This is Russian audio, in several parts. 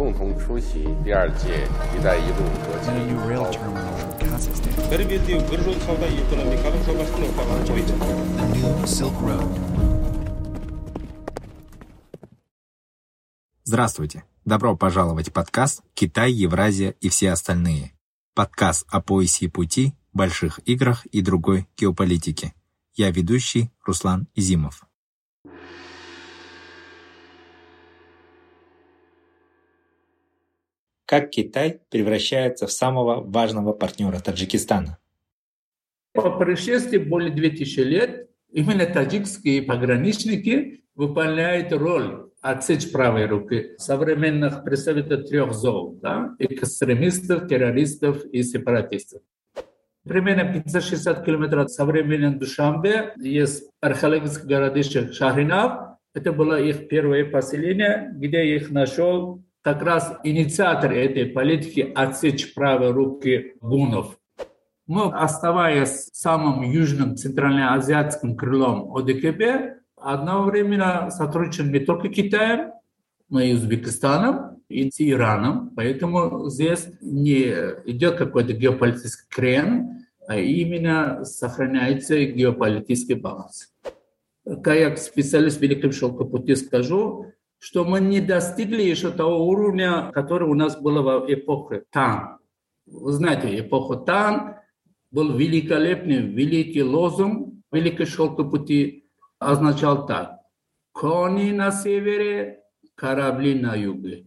共同出席第二届“一带一路”国际 and a new rail terminal in Kazakhstan, бір белдеу бір жол сауда экономикалық жобасын ортаға қойды the new Silk Road. Здравствуйте! Добро пожаловать в подкаст «Китай, Евразия и все остальные». Подкаст о поясе и пути, больших играх и другой геополитике. Я ведущий Руслан Изимов. Как Китай превращается в самого важного партнера Таджикистана? По происшествии более 2000 лет именно таджикские пограничники выполняют роль отсечь правой руки современных представителей трех зол, да, экстремистов, террористов и сепаратистов. Примерно 560 километров от современной Душамбе есть археологическое городище Шахринав. Это было их первое поселение, где их нашел как раз инициатор этой политики отсечь правой руки гунов. Мы, оставаясь самым южным центральноазиатским крылом ОДКБ, одновременно сотрудничаем не только Китаем, но и Узбекистаном, и с Ираном. Поэтому здесь не идет какой-то геополитический крен, а именно сохраняется геополитический баланс. Как специалист в Великом Шелкопути скажу, что мы не достигли еще того уровня, который у нас был в эпоху Тан. Вы знаете, эпоха Тан был великолепный, великий лозунг Великой Шелкопути означал так. Кони на севере, корабли на юге.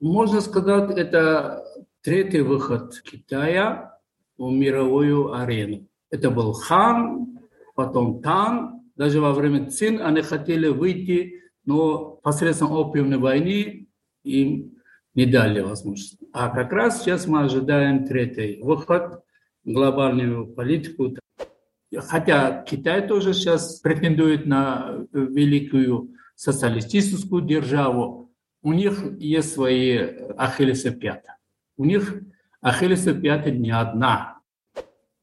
Можно сказать, это третий выход Китая в мировую арену. Это был Хан, потом Тан. Даже во время Цин они хотели выйти но посредством опиумной войны им не дали возможность. А как раз сейчас мы ожидаем третий выход, глобальную политику. Хотя Китай тоже сейчас претендует на великую социалистическую державу, у них есть свои ахиллесопята. У них ахиллесопята не одна.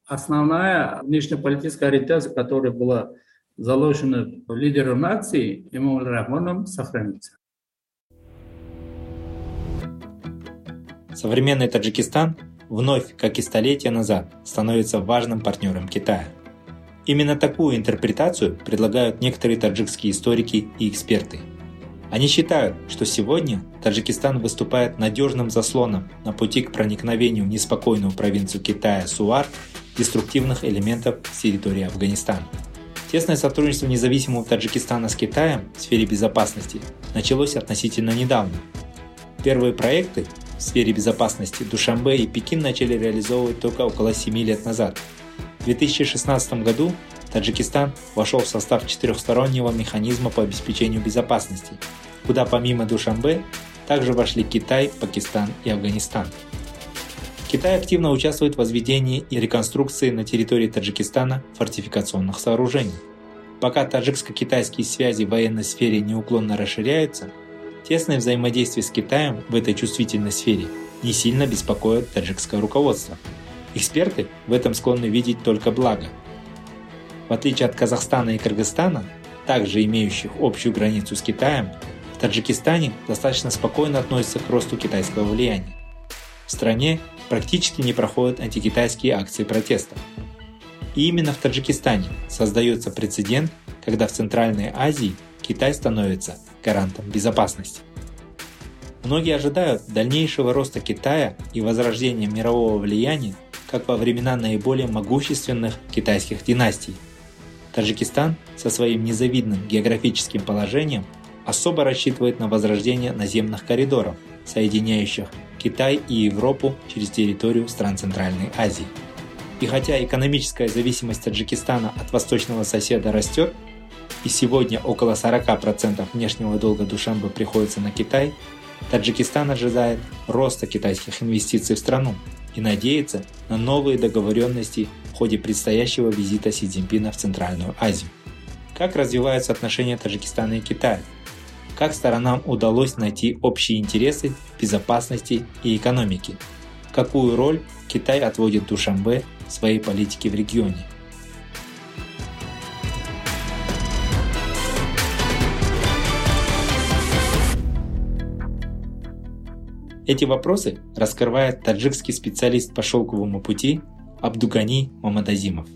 Основная внешнеполитическая ориентация, которая была заложено лидером нации Эмомаль Рахмоном сохранится. Современный Таджикистан вновь, как и столетия назад, становится важным партнером Китая. Именно такую интерпретацию предлагают некоторые таджикские историки и эксперты. Они считают, что сегодня Таджикистан выступает надежным заслоном на пути к проникновению в неспокойную провинцию Китая Суар деструктивных элементов с территории Афганистана. Тесное сотрудничество независимого Таджикистана с Китаем в сфере безопасности началось относительно недавно. Первые проекты в сфере безопасности Душамбе и Пекин начали реализовывать только около 7 лет назад. В 2016 году Таджикистан вошел в состав четырехстороннего механизма по обеспечению безопасности, куда помимо Душамбе также вошли Китай, Пакистан и Афганистан. Китай активно участвует в возведении и реконструкции на территории Таджикистана фортификационных сооружений. Пока таджикско-китайские связи в военной сфере неуклонно расширяются, тесное взаимодействие с Китаем в этой чувствительной сфере не сильно беспокоит таджикское руководство. Эксперты в этом склонны видеть только благо. В отличие от Казахстана и Кыргызстана, также имеющих общую границу с Китаем, в Таджикистане достаточно спокойно относятся к росту китайского влияния. В стране практически не проходят антикитайские акции протеста. И именно в Таджикистане создается прецедент, когда в Центральной Азии Китай становится гарантом безопасности. Многие ожидают дальнейшего роста Китая и возрождения мирового влияния, как во времена наиболее могущественных китайских династий. Таджикистан со своим незавидным географическим положением особо рассчитывает на возрождение наземных коридоров, соединяющих Китай и Европу через территорию стран Центральной Азии. И хотя экономическая зависимость Таджикистана от восточного соседа растет, и сегодня около 40% внешнего долга Душанбе приходится на Китай, Таджикистан ожидает роста китайских инвестиций в страну и надеется на новые договоренности в ходе предстоящего визита Си Цзиньпина в Центральную Азию. Как развиваются отношения Таджикистана и Китая? Как сторонам удалось найти общие интересы безопасности и экономике, какую роль Китай отводит Душанбе в своей политике в регионе. Эти вопросы раскрывает таджикский специалист по шелковому пути Абдугани Мамадазимов.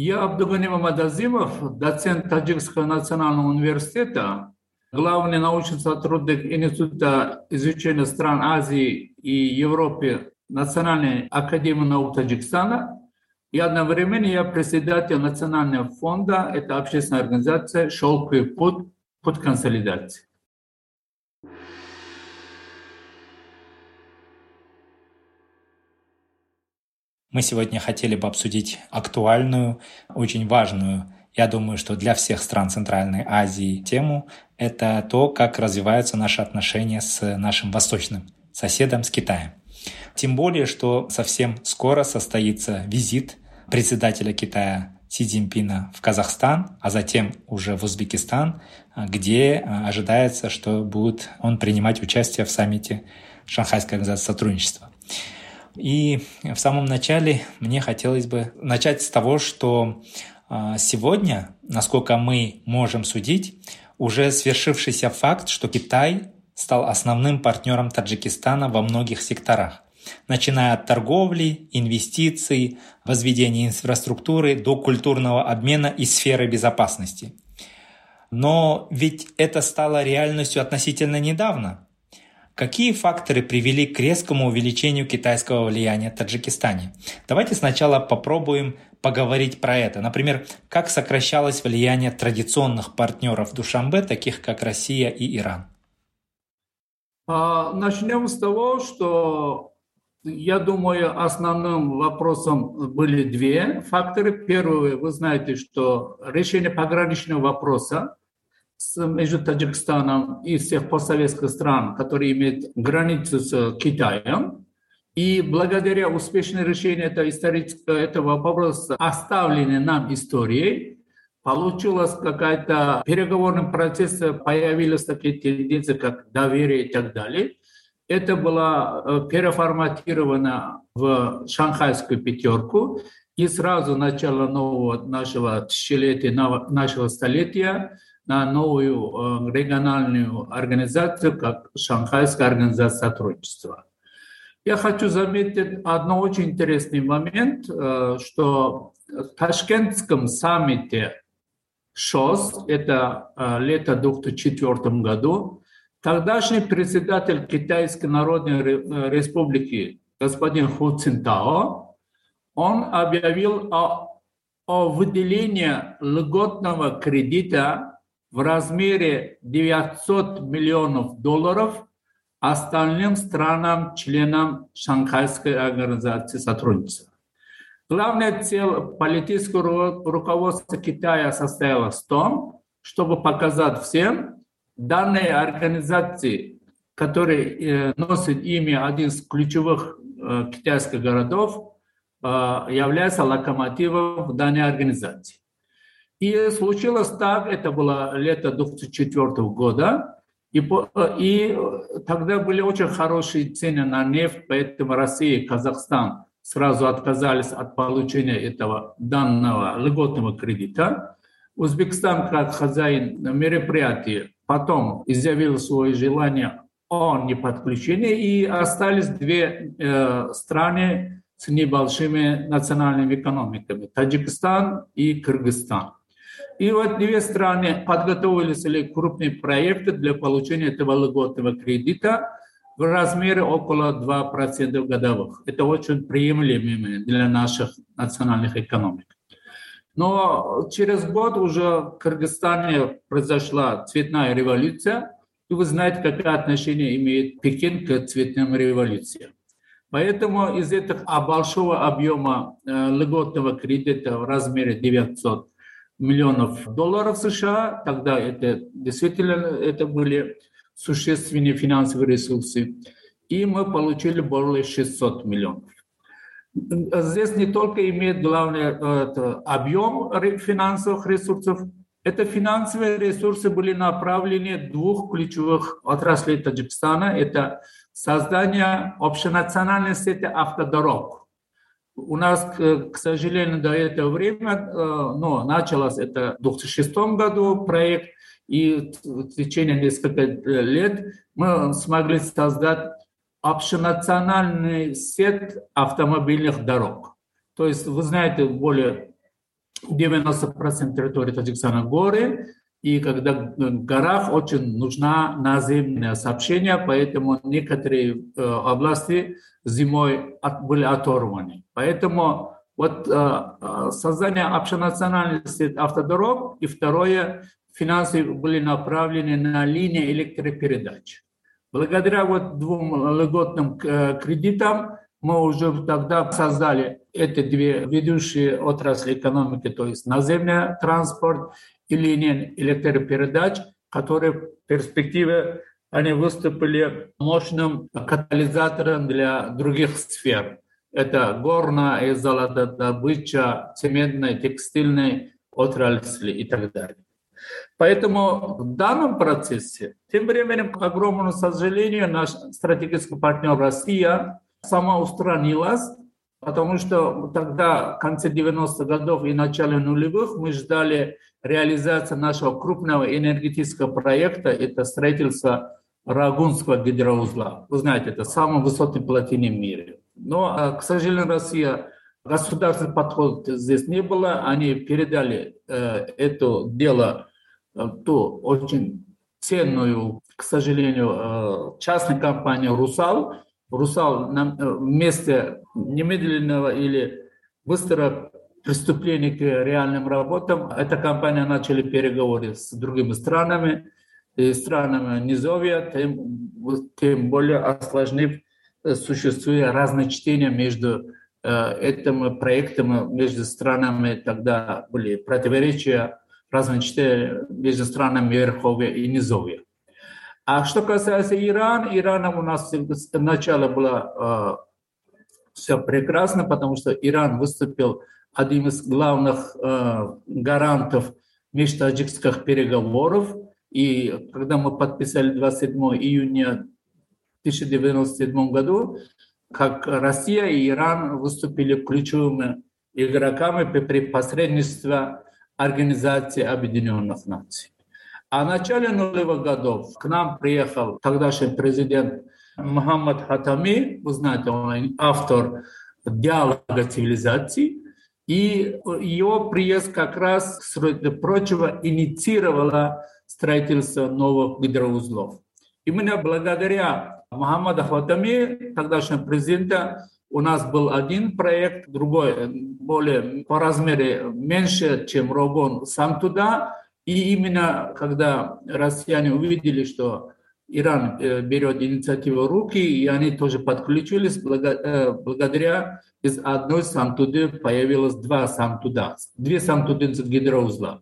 Я Абдугани Мамадазимов, доцент Таджикского национального университета, главный научный сотрудник Института изучения стран Азии и Европы Национальной академии наук Таджикистана. И одновременно я председатель Национального фонда, это общественная организация «Шелковый путь», путь консолидации. Мы сегодня хотели бы обсудить актуальную, очень важную, я думаю, что для всех стран Центральной Азии тему – это то, как развиваются наши отношения с нашим восточным соседом, с Китаем. Тем более, что совсем скоро состоится визит председателя Китая Си Цзиньпина в Казахстан, а затем уже в Узбекистан, где ожидается, что будет он принимать участие в саммите Шанхайской организации сотрудничества. И в самом начале мне хотелось бы начать с того, что а, сегодня, насколько мы можем судить, уже свершившийся факт, что Китай стал основным партнером Таджикистана во многих секторах, начиная от торговли, инвестиций, возведения инфраструктуры до культурного обмена и сферы безопасности. Но ведь это стало реальностью относительно недавно – Какие факторы привели к резкому увеличению китайского влияния в Таджикистане? Давайте сначала попробуем поговорить про это. Например, как сокращалось влияние традиционных партнеров Душамбе, таких как Россия и Иран? А, начнем с того, что я думаю, основным вопросом были две факторы. Первый, вы знаете, что решение пограничного вопроса между Таджикистаном и всех постсоветских стран, которые имеют границу с Китаем. И благодаря успешному решению этого исторического этого вопроса, оставленной нам историей, получилось какая-то переговорный процесс, появились такие тенденции, как доверие и так далее. Это было э, переформатировано в шанхайскую пятерку, и сразу начало нового нашего тысячелетия, нашего столетия на новую э, региональную организацию, как Шанхайская организация сотрудничества. Я хочу заметить одно очень интересный момент, э, что в Ташкентском саммите ШОС, это э, лето 2004 году, тогдашний председатель Китайской Народной Республики господин Ху Цинтао, он объявил о, о выделении льготного кредита в размере 900 миллионов долларов остальным странам, членам Шанхайской организации сотрудничества. Главная цель политического руководства Китая состояла в том, чтобы показать всем, данные организации, которые э, носят имя один из ключевых э, китайских городов, э, является локомотивом данной организации. И случилось так, это было лето 2004 года, и, и тогда были очень хорошие цены на нефть, поэтому Россия и Казахстан сразу отказались от получения этого данного льготного кредита. Узбекистан, как хозяин мероприятия, потом изъявил свое желание о неподключении, и остались две э, страны с небольшими национальными экономиками – Таджикистан и Кыргызстан. И вот две страны подготовили крупные проекты для получения этого льготного кредита в размере около 2% годовых. Это очень приемлемо для наших национальных экономик. Но через год уже в Кыргызстане произошла цветная революция, и вы знаете, какое отношение имеет Пекин к цветным революциям. Поэтому из этого большого объема э, льготного кредита в размере 900 миллионов долларов США. Тогда это действительно это были существенные финансовые ресурсы. И мы получили более 600 миллионов. Здесь не только имеет главный объем финансовых ресурсов, это финансовые ресурсы были направлены двух ключевых отраслей Таджикистана. Это создание общенациональной сети автодорог. У нас, к сожалению, до этого времени, э, но началось это в 2006 году проект, и в течение нескольких лет мы смогли создать общенациональный сет автомобильных дорог. То есть, вы знаете, более 90% территории Таджикистана горы, и когда в горах очень нужна наземное сообщение, поэтому некоторые э, области зимой от, были оторваны. Поэтому вот э, э создание общенациональных сеть автодорог и второе, финансы были направлены на линии электропередач. Благодаря вот двум льготным э, кредитам мы уже тогда создали эти две ведущие отрасли экономики, то есть наземный транспорт и линии электропередач, которые в перспективе они выступили мощным катализатором для других сфер. Это горная и золотодобыча, цементная, текстильная отрасли и так далее. Поэтому в данном процессе, тем временем, к огромному сожалению, наш стратегический партнер Россия сама устранилась, потому что тогда, в конце 90-х годов и начале нулевых, мы ждали реализации нашего крупного энергетического проекта, это строительство Рагунского гидроузла. Вы знаете, это самый высокий плотине в мире. Но, а, к сожалению, Россия государственный подход здесь не было. Они передали э, это дело, э, ту очень ценную, к сожалению, э, частной компании «Русал», Русал на месте немедленного или быстрого преступления к реальным работам, эта компания начали переговоры с другими странами, странами Низовья, тем, тем более осложнив существуя разные чтения между э, этим проектом, между странами тогда были противоречия, разные чтения между странами Верховья и Низовья. А что касается Ирана, Ирана у нас сначала было э, все прекрасно, потому что Иран выступил одним из главных э, гарантов межтаджикских переговоров. И когда мы подписали 27 июня 1997 году, как Россия и Иран выступили ключевыми игроками при посредничестве Организации Объединенных Наций. А в начале нулевых годов к нам приехал тогдашний президент Мухаммад Хатами, вы знаете, он автор диалога цивилизаций, и его приезд как раз, среди прочего, инициировало строительство новых гидроузлов. Именно благодаря Мухаммаду Хатами, тогдашнего президента, у нас был один проект, другой, более по размеру меньше, чем Рогон, сам туда – и именно когда россияне увидели, что Иран э, берет инициативу руки, и они тоже подключились, э, благодаря из одной самтуды появилось два самтуда, две самтуды гидроузла.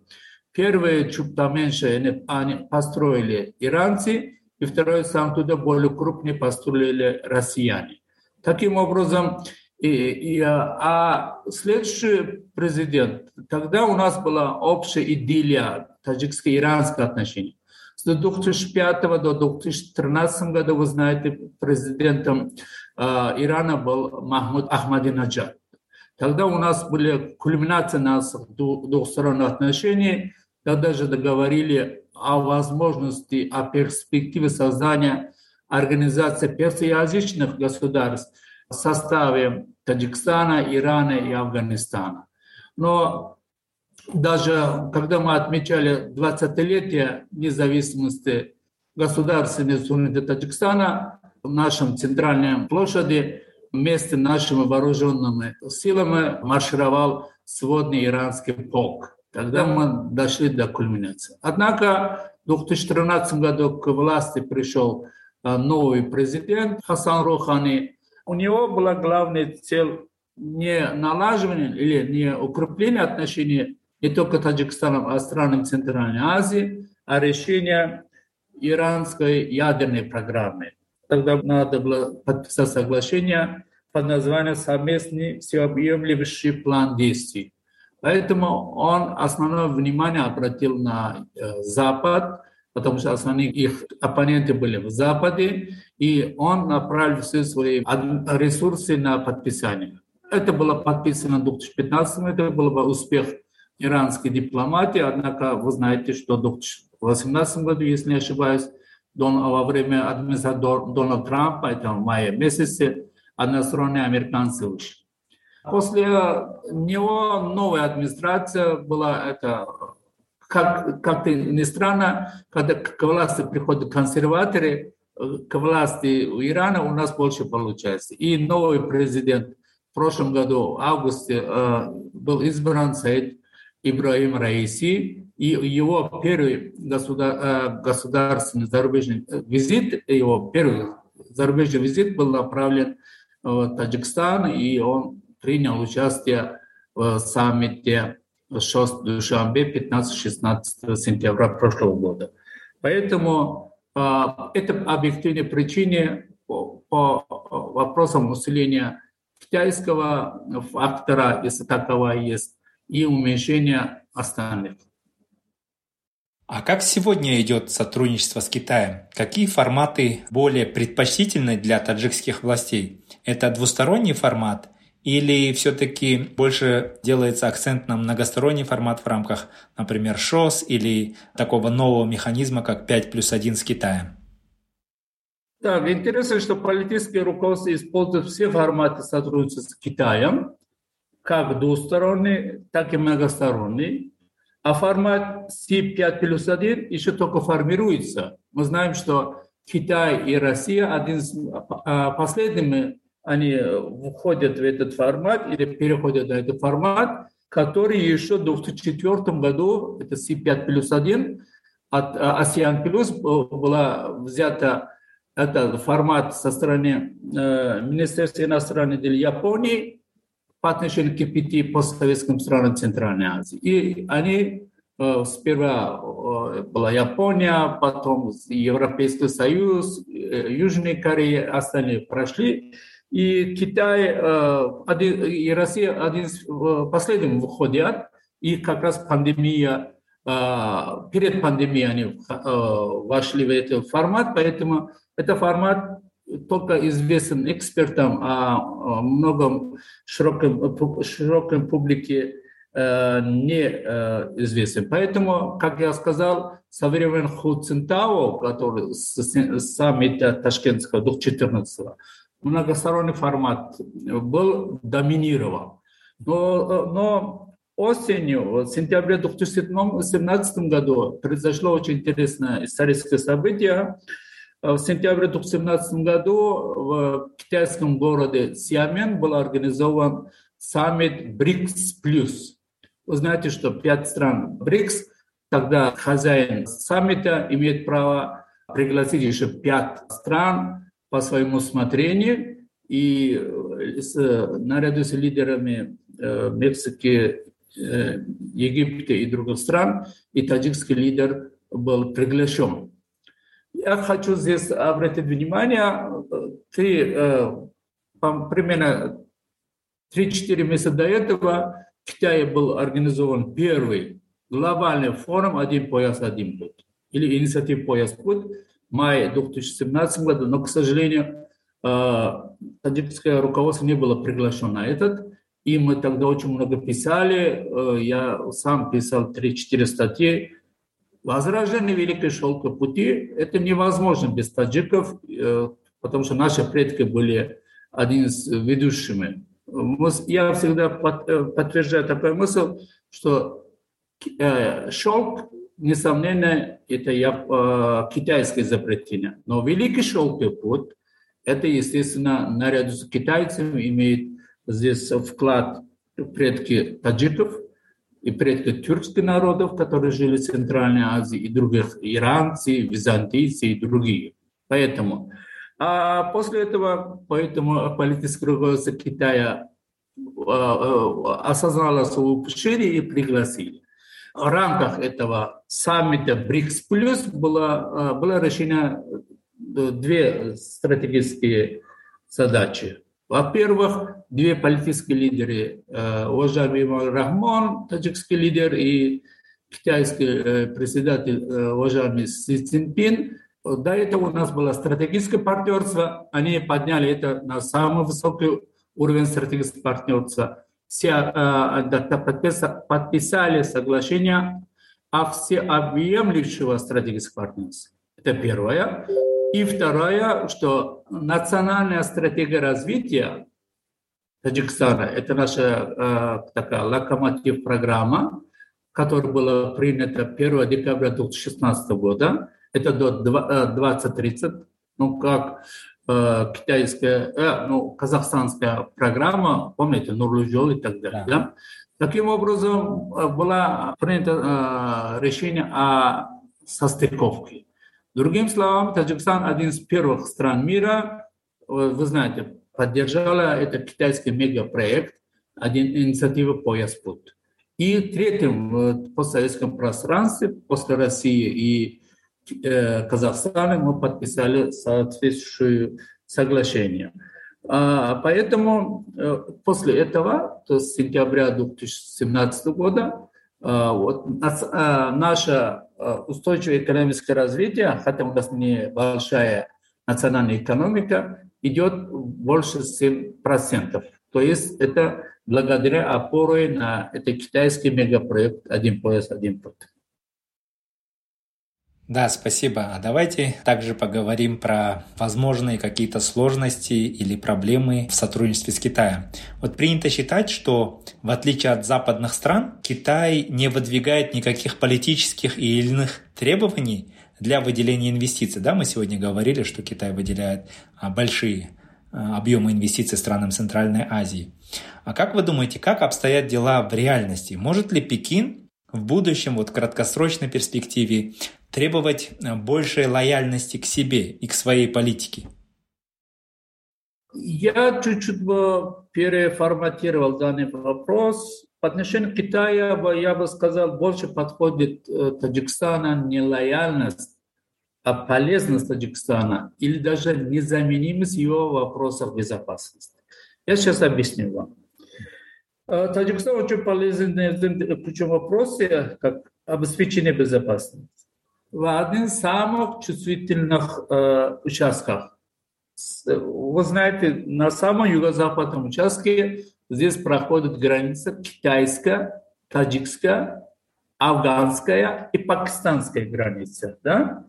Первые чуть поменьше они построили иранцы, и второй самтуда более крупный построили россияне. Таким образом, и, и, а следующий президент, тогда у нас была общая идиллия таджикско-иранские отношения. С 2005 до 2013 года, вы знаете, президентом э, Ирана был Махмуд Ахмадинаджад. Тогда у нас были кульминации наших двухсторонних отношений, тогда же договорили о возможности, о перспективе создания организации персоязычных государств в составе Таджикистана, Ирана и Афганистана. Но даже когда мы отмечали 20-летие независимости государственной суверенитета Таджикистана, в нашем центральном площади вместе с нашими вооруженными силами маршировал сводный иранский полк. Тогда мы дошли до кульминации. Однако в 2013 году к власти пришел а, новый президент Хасан Рухани. У него была главная цель не налаживание или не укрепление отношений не только Таджикистаном, а странам Центральной Азии, а решение иранской ядерной программы. Тогда надо было подписать соглашение под названием «Совместный всеобъемлющий план действий». Поэтому он основное внимание обратил на э, Запад, потому что основные их оппоненты были в Западе, и он направил все свои ресурсы на подписание. Это было подписано в 2015 году, это был бы успех иранской дипломатии, однако вы знаете, что в 2018 году, если не ошибаюсь, во время администрации Дональда Трампа, это в мае месяце, односторонние американцы вышли. После него новая администрация была это как, как-то не странно, когда к власти приходят консерваторы, к власти у Ирана у нас больше получается. И новый президент в прошлом году, в августе, был избран Саид Ибраим Раиси, и его первый государ, государственный зарубежный визит, его первый зарубежный визит был направлен в Таджикистан, и он принял участие в саммите ШОС Душанбе 15-16 сентября прошлого года. Поэтому это объективные причины по, по вопросам усиления китайского фактора, если таковая есть, и уменьшения остальных. А как сегодня идет сотрудничество с Китаем? Какие форматы более предпочтительны для таджикских властей? Это двусторонний формат или все-таки больше делается акцент на многосторонний формат в рамках, например, ШОС или такого нового механизма, как 5 плюс 1 с Китаем? Так, интересно, что политические руководство используют все форматы сотрудничества с Китаем, как двусторонний, так и многосторонний. А формат C5 плюс 1 еще только формируется. Мы знаем, что Китай и Россия один из а, последними они входят в этот формат или переходят на этот формат, который еще в 2004 году, это C5 плюс 1, от ASEAN плюс была взята этот формат со стороны э, Министерства иностранных дел Японии по отношению к пяти постсоветским странам Центральной Азии. И они э, сперва э, была Япония, потом Европейский Союз, Южная Корея, остальные прошли. И Китай один, и Россия один из последних выходят, и как раз пандемия, перед пандемией они вошли в этот формат, поэтому этот формат только известен экспертам, а многом широком, широкой публике э, не э, известен. Поэтому, как я сказал, со времен Ху Цинтао, который с саммита Ташкентского 2014 многосторонний формат был доминировал. Но, но осенью, в сентябре 2017 году произошло очень интересное историческое событие. Э, в сентябре 2017 году в китайском городе Сиамен был организован саммит БРИКС+. Вы знаете, что пять стран БРИКС, тогда хозяин саммита имеет право пригласить еще пять стран по своему усмотрению. И э, с, наряду с лидерами э, Мексики, э, Египта и других стран, и таджикский лидер был приглашен. Я хочу здесь обратить внимание, ты э, примерно 3-4 месяца до этого в Китае был организован первый глобальный форум «Один пояс, один путь» или инициатива «Пояс путь» мае 2017 года, но, к сожалению, э, таджикское руководство не было приглашено на этот, и мы тогда очень много писали, э, я сам писал 3-4 статьи, Возрождение Великой Шелковой пути – это невозможно без таджиков, э, потому что наши предки были один из ведущими. Я всегда подтверждаю такую мысль, что шелк, несомненно, это китайское изобретение. Но Великий Шелковый путь – это, естественно, наряду с китайцами имеет здесь вклад предки таджиков – и предки тюркских народов, которые жили в Центральной Азии, и других иранцы, византийцы и другие. Поэтому, а после этого, поэтому политическое руководство Китая а, а, осознало свое упущение и пригласили. В рамках этого саммита БРИКС плюс было, а, было решено две стратегические задачи. Во-первых, две политические лидеры, э, уважаемый Иман Рахман, таджикский лидер, и китайский э, председатель, э, уважаемый Си Цзиньпин, до этого у нас было стратегическое партнерство, они подняли это на самый высокий уровень стратегического партнерства. Все э, подписали соглашение о всеобъемлющего стратегического партнерства. Это первое. И второе, что национальная стратегия развития Таджикистана, это наша э, такая локомотив программа, которая была принята 1 декабря 2016 года. Это до 2030. Э, ну, как китайская, э, ну, казахстанская программа, помните, Нурлужол и так далее. Да. Да? Таким образом, э, было принято э, решение о состыковке. Другим словом, Таджикистан один из первых стран мира, вы знаете, поддержала этот китайский мегапроект, один инициатива «Пояс-Пут». И третьим в постсоветском пространстве, после России и э, Казахстана, мы подписали соответствующее соглашение. А, поэтому э, после этого, то есть сентября 2017 года, э, вот, э, наше Э, устойчивое экономическое развитие, хотя у нас не большая национальная экономика, идет больше 7%. То есть это благодаря опоре на это китайский мегапроект «Один пояс, один путь». Да, спасибо. А давайте также поговорим про возможные какие-то сложности или проблемы в сотрудничестве с Китаем. Вот принято считать, что в отличие от западных стран, Китай не выдвигает никаких политических и иных требований для выделения инвестиций. Да, мы сегодня говорили, что Китай выделяет а, большие а, объемы инвестиций странам Центральной Азии. А как вы думаете, как обстоят дела в реальности? Может ли Пекин в будущем, вот в краткосрочной перспективе, требовать э, большей лояльности к себе и к своей политике? Я чуть-чуть бы переформатировал данный вопрос. По отношению к Китаю, я бы сказал, больше подходит э, Таджикистана не лояльность, а полезность Таджикистана или даже незаменимость его вопросов безопасности. Я сейчас объясню вам. Э, Таджикистан очень полезен в ключевом вопросе, как обеспечение безопасности в один из самых чувствительных э, участках. Вы знаете, на самом юго-западном участке здесь проходит граница китайская, таджикская, афганская и пакистанская граница. Да?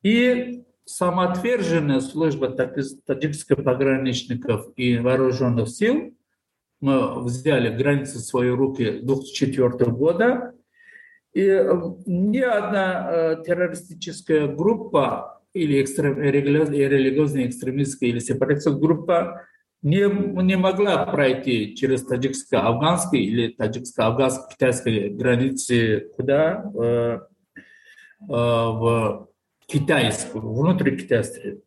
И самоотверженная служба таджикских пограничников и вооруженных сил мы взяли границу в свои руки 2004 года и э, ни одна э, террористическая группа или экстрем, религиозная экстремистская или сепаратистская группа не, не могла пройти через таджикско-афганской или таджикско-афганско-китайской границы куда? Э, в китайскую, внутри китайскую.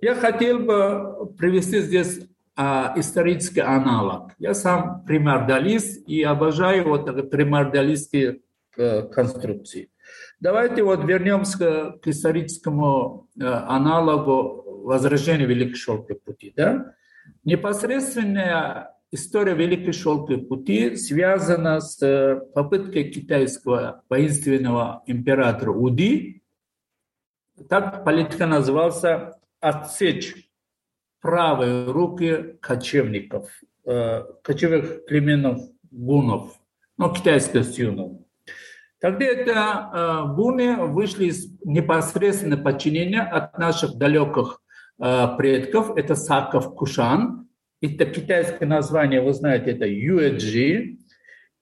Я хотел бы привести здесь а, исторический аналог. Я сам примордалист и обожаю вот примордалистские конструкции. Давайте вот вернемся к историческому э, аналогу возрождения Великой Шелковой пути. Да? Непосредственная история Великой Шелковой пути связана с э, попыткой китайского воинственного императора Уди, так политика назывался, отсечь правые руки кочевников, э, кочевых племенов гунов, ну, китайских сюнов. Тогда это э, буны вышли из непосредственного подчинения от наших далеких э, предков. Это Саков Кушан. Это китайское название, вы знаете, это Юэджи.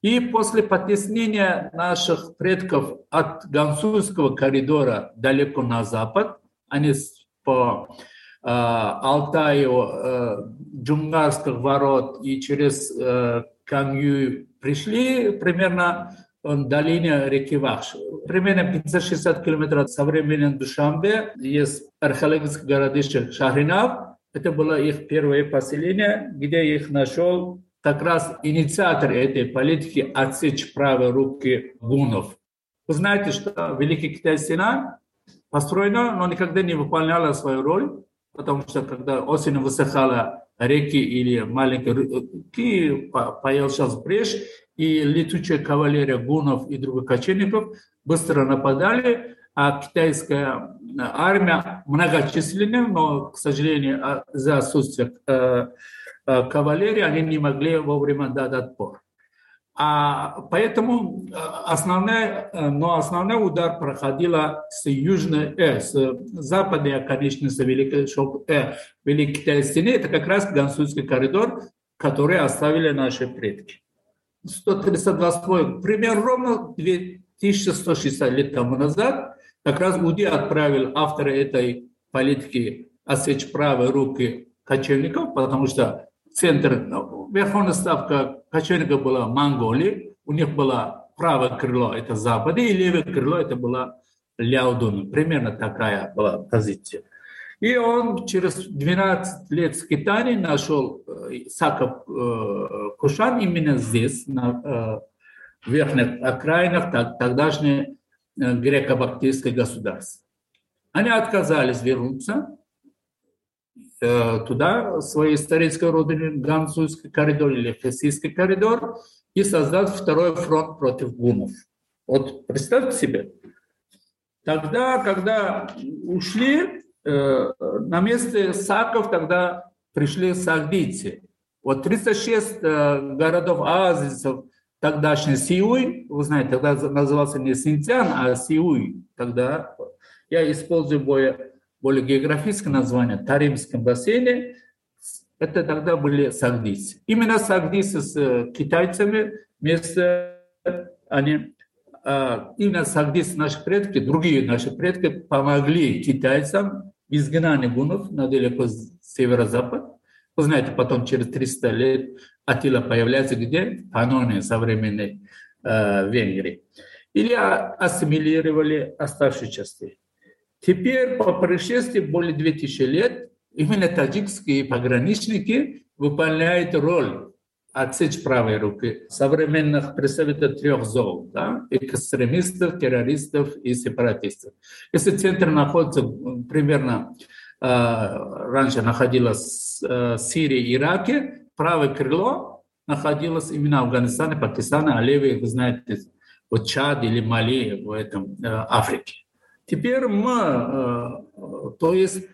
И после потеснения наших предков от Гансуйского коридора далеко на запад, они по э, Алтаю, э, Джунгарских ворот и через э, Канью пришли примерно долине реки Вахш. Примерно 560 километров от современной Душамбе есть археологическое городище Шахринав. Это было их первое поселение, где их нашел как раз инициатор этой политики отсечь правые руки гунов. Вы знаете, что Великий Китай стена построена, но никогда не выполняла свою роль, потому что когда осенью высыхала реки или маленькие реки, появился брешь, и летучая кавалерия гунов и других кочевников быстро нападали, а китайская армия многочисленная, но, к сожалению, а, за отсутствие э, э, кавалерии, они не могли вовремя дать отпор. А поэтому основной, но основной удар проходила с южной, э, с западной оконечности Великой, э, Великой Китайской стены. Это как раз Гансуйский коридор, который оставили наши предки. 132 пример ровно 2160 лет тому назад как раз УДИ отправил автора этой политики осечь правой руки кочевников, потому что центр, ну, верховная ставка кочевников была в Монголии, у них было правое крыло, это Запад, и левое крыло, это была Ляодун. Примерно такая была позиция. И он через 12 лет скитаний нашел э, Саков э, Кушан именно здесь, на э, верхних окраинах тогдашней греко-бактийской государства. Они отказались вернуться, туда, своей исторической родине, Гансуйский коридор или Хессийский коридор, и создать второй фронт против гунов. Вот представьте себе, тогда, когда ушли, э, на месте саков тогда пришли сагдийцы. Вот 36 э, городов оазисов тогдашний Сиуй, вы знаете, тогда назывался не Синтян, а Сиуй. Тогда я использую более более географическое название, Таримском бассейне, это тогда были сагдийцы. Именно сагдийцы с э, китайцами вместе, они, а, именно сагдийцы, наши предки, другие наши предки помогли китайцам в изгнании гунов на далеко северо-запад. Вы знаете, потом через 300 лет Атила появляется где? В Паноне, современной э, Венгрии. Или ассимилировали оставшие части. Теперь по происшествии более 2000 лет именно таджикские пограничники выполняют роль отсечь правой руки современных представителей трех зол, да, экстремистов, террористов и сепаратистов. Если центр находится примерно э, раньше находилось э, Сирии, Ираке, правое крыло находилось именно в Афганистане, Пакистане, а левое, вы знаете, в Чад или Мали в этом э, Африке. Теперь мы, э, то есть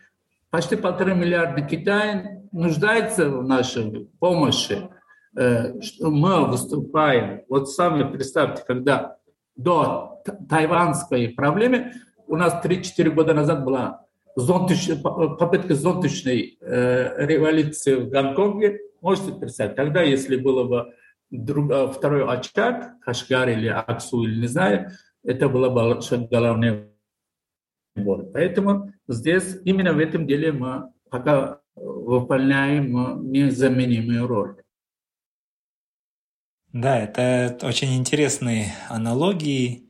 почти полтора миллиарда Китая нуждается в нашей помощи. Э, мы выступаем, вот сами представьте, когда до тайванской проблемы у нас 3-4 года назад была зонтич, попытка зонтичной э, революции в Гонконге. Можете представить, тогда, если было бы друг, второй очаг, Кашгар или Аксу, или не знаю, это была бы главная вот. Поэтому здесь именно в этом деле мы пока выполняем незаменимую роль. Да, это очень интересные аналогии.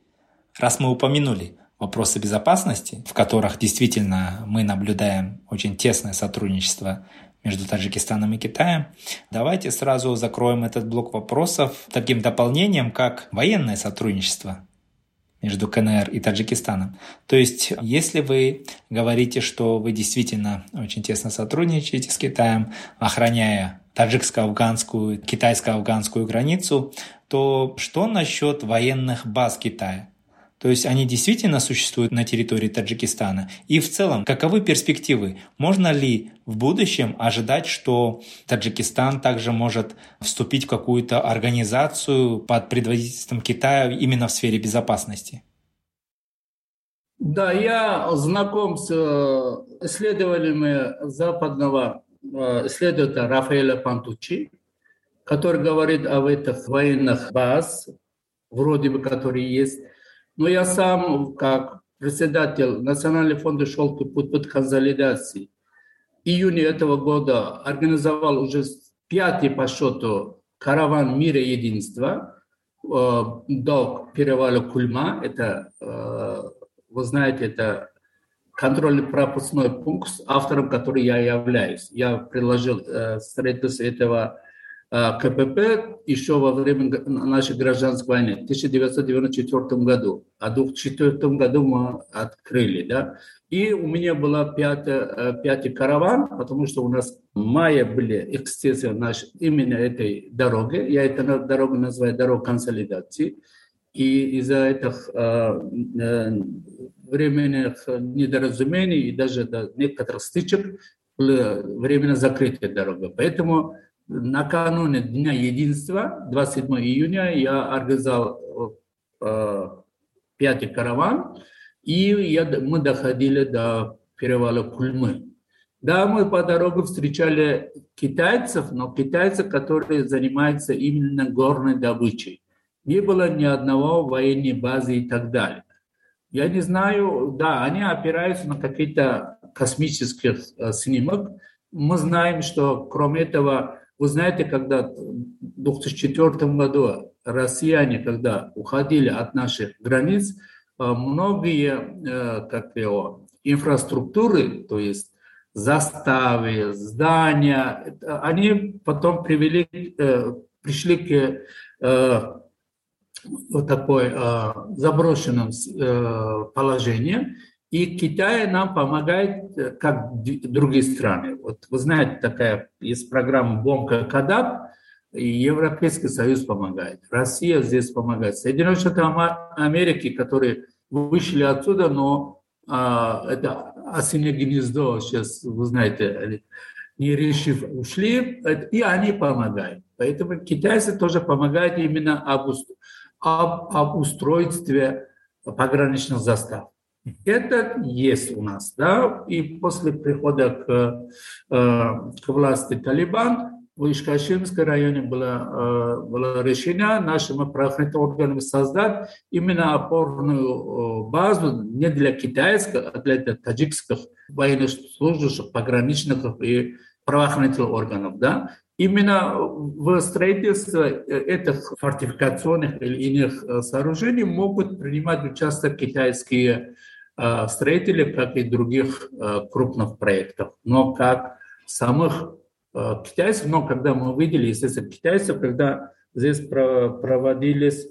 Раз мы упомянули вопросы безопасности, в которых действительно мы наблюдаем очень тесное сотрудничество между Таджикистаном и Китаем. Давайте сразу закроем этот блок вопросов таким дополнением, как военное сотрудничество между КНР и Таджикистаном. То есть, если вы говорите, что вы действительно очень тесно сотрудничаете с Китаем, охраняя таджикско-афганскую, китайско-афганскую границу, то что насчет военных баз Китая? То есть они действительно существуют на территории Таджикистана. И в целом, каковы перспективы? Можно ли в будущем ожидать, что Таджикистан также может вступить в какую-то организацию под предводительством Китая именно в сфере безопасности? Да, я знаком с э, исследованиями западного э, исследователя Рафаэля Пантучи, который говорит об этих военных баз, вроде бы, которые есть. Но я сам, как председатель Национального фонда «Шелк и путь под консолидации», в июне этого года организовал уже пятый по счету караван мира единства э, до перевала Кульма. Это, э, вы знаете, это контрольный пропускной пункт, автором который я являюсь. Я предложил э, строительство этого КПП еще во время нашей гражданской войны, в 1994 году. А в 2004 году мы открыли. Да? И у меня был пятый, э, пятый караван, потому что у нас в мае были эксцессы нашей, именно этой дороги. Я эту дорогу называю дорогой консолидации. И из-за этих э, э, временных недоразумений и даже до некоторых стычек было временно закрытие дороги. Поэтому накануне Дня единства, 27 июня, я организовал э, пятый караван, и я, мы доходили до перевала Кульмы. Да, мы по дороге встречали китайцев, но китайцы, которые занимаются именно горной добычей. Не было ни одного военной базы и так далее. Я не знаю, да, они опираются на какие-то космических э, снимок. Мы знаем, что кроме этого, вы знаете, когда в 2004 году россияне, когда уходили от наших границ, э, многие э, как его, инфраструктуры, то есть заставы, здания, они потом привели, пришли к вот такое заброшенном положении, и Китай нам помогает, э, как другие страны. Вот вы знаете, такая есть программа «Бомка Кадаб», и Европейский Союз помогает, Россия здесь помогает. Соединенные Штаты Америки, которые вышли отсюда, но а, это осеннее гнездо, сейчас, вы знаете, не решив, ушли, и они помогают. Поэтому китайцы тоже помогают именно об, об, об устройстве пограничных застав. Это есть у нас, да, и после прихода к, э, к власти Талибан в Ишкашимском районе было, э, было решение нашими правоохранительными органами создать именно опорную э, базу не для китайских, а для таджикских военнослужащих, пограничников и правоохранительных органов. Да? Именно в строительстве этих фортификационных или иных сооружений могут принимать участие китайские строителей, как и других э, крупных проектов. Но как самых э, китайцев, но когда мы видели, естественно, китайцев, когда здесь проводились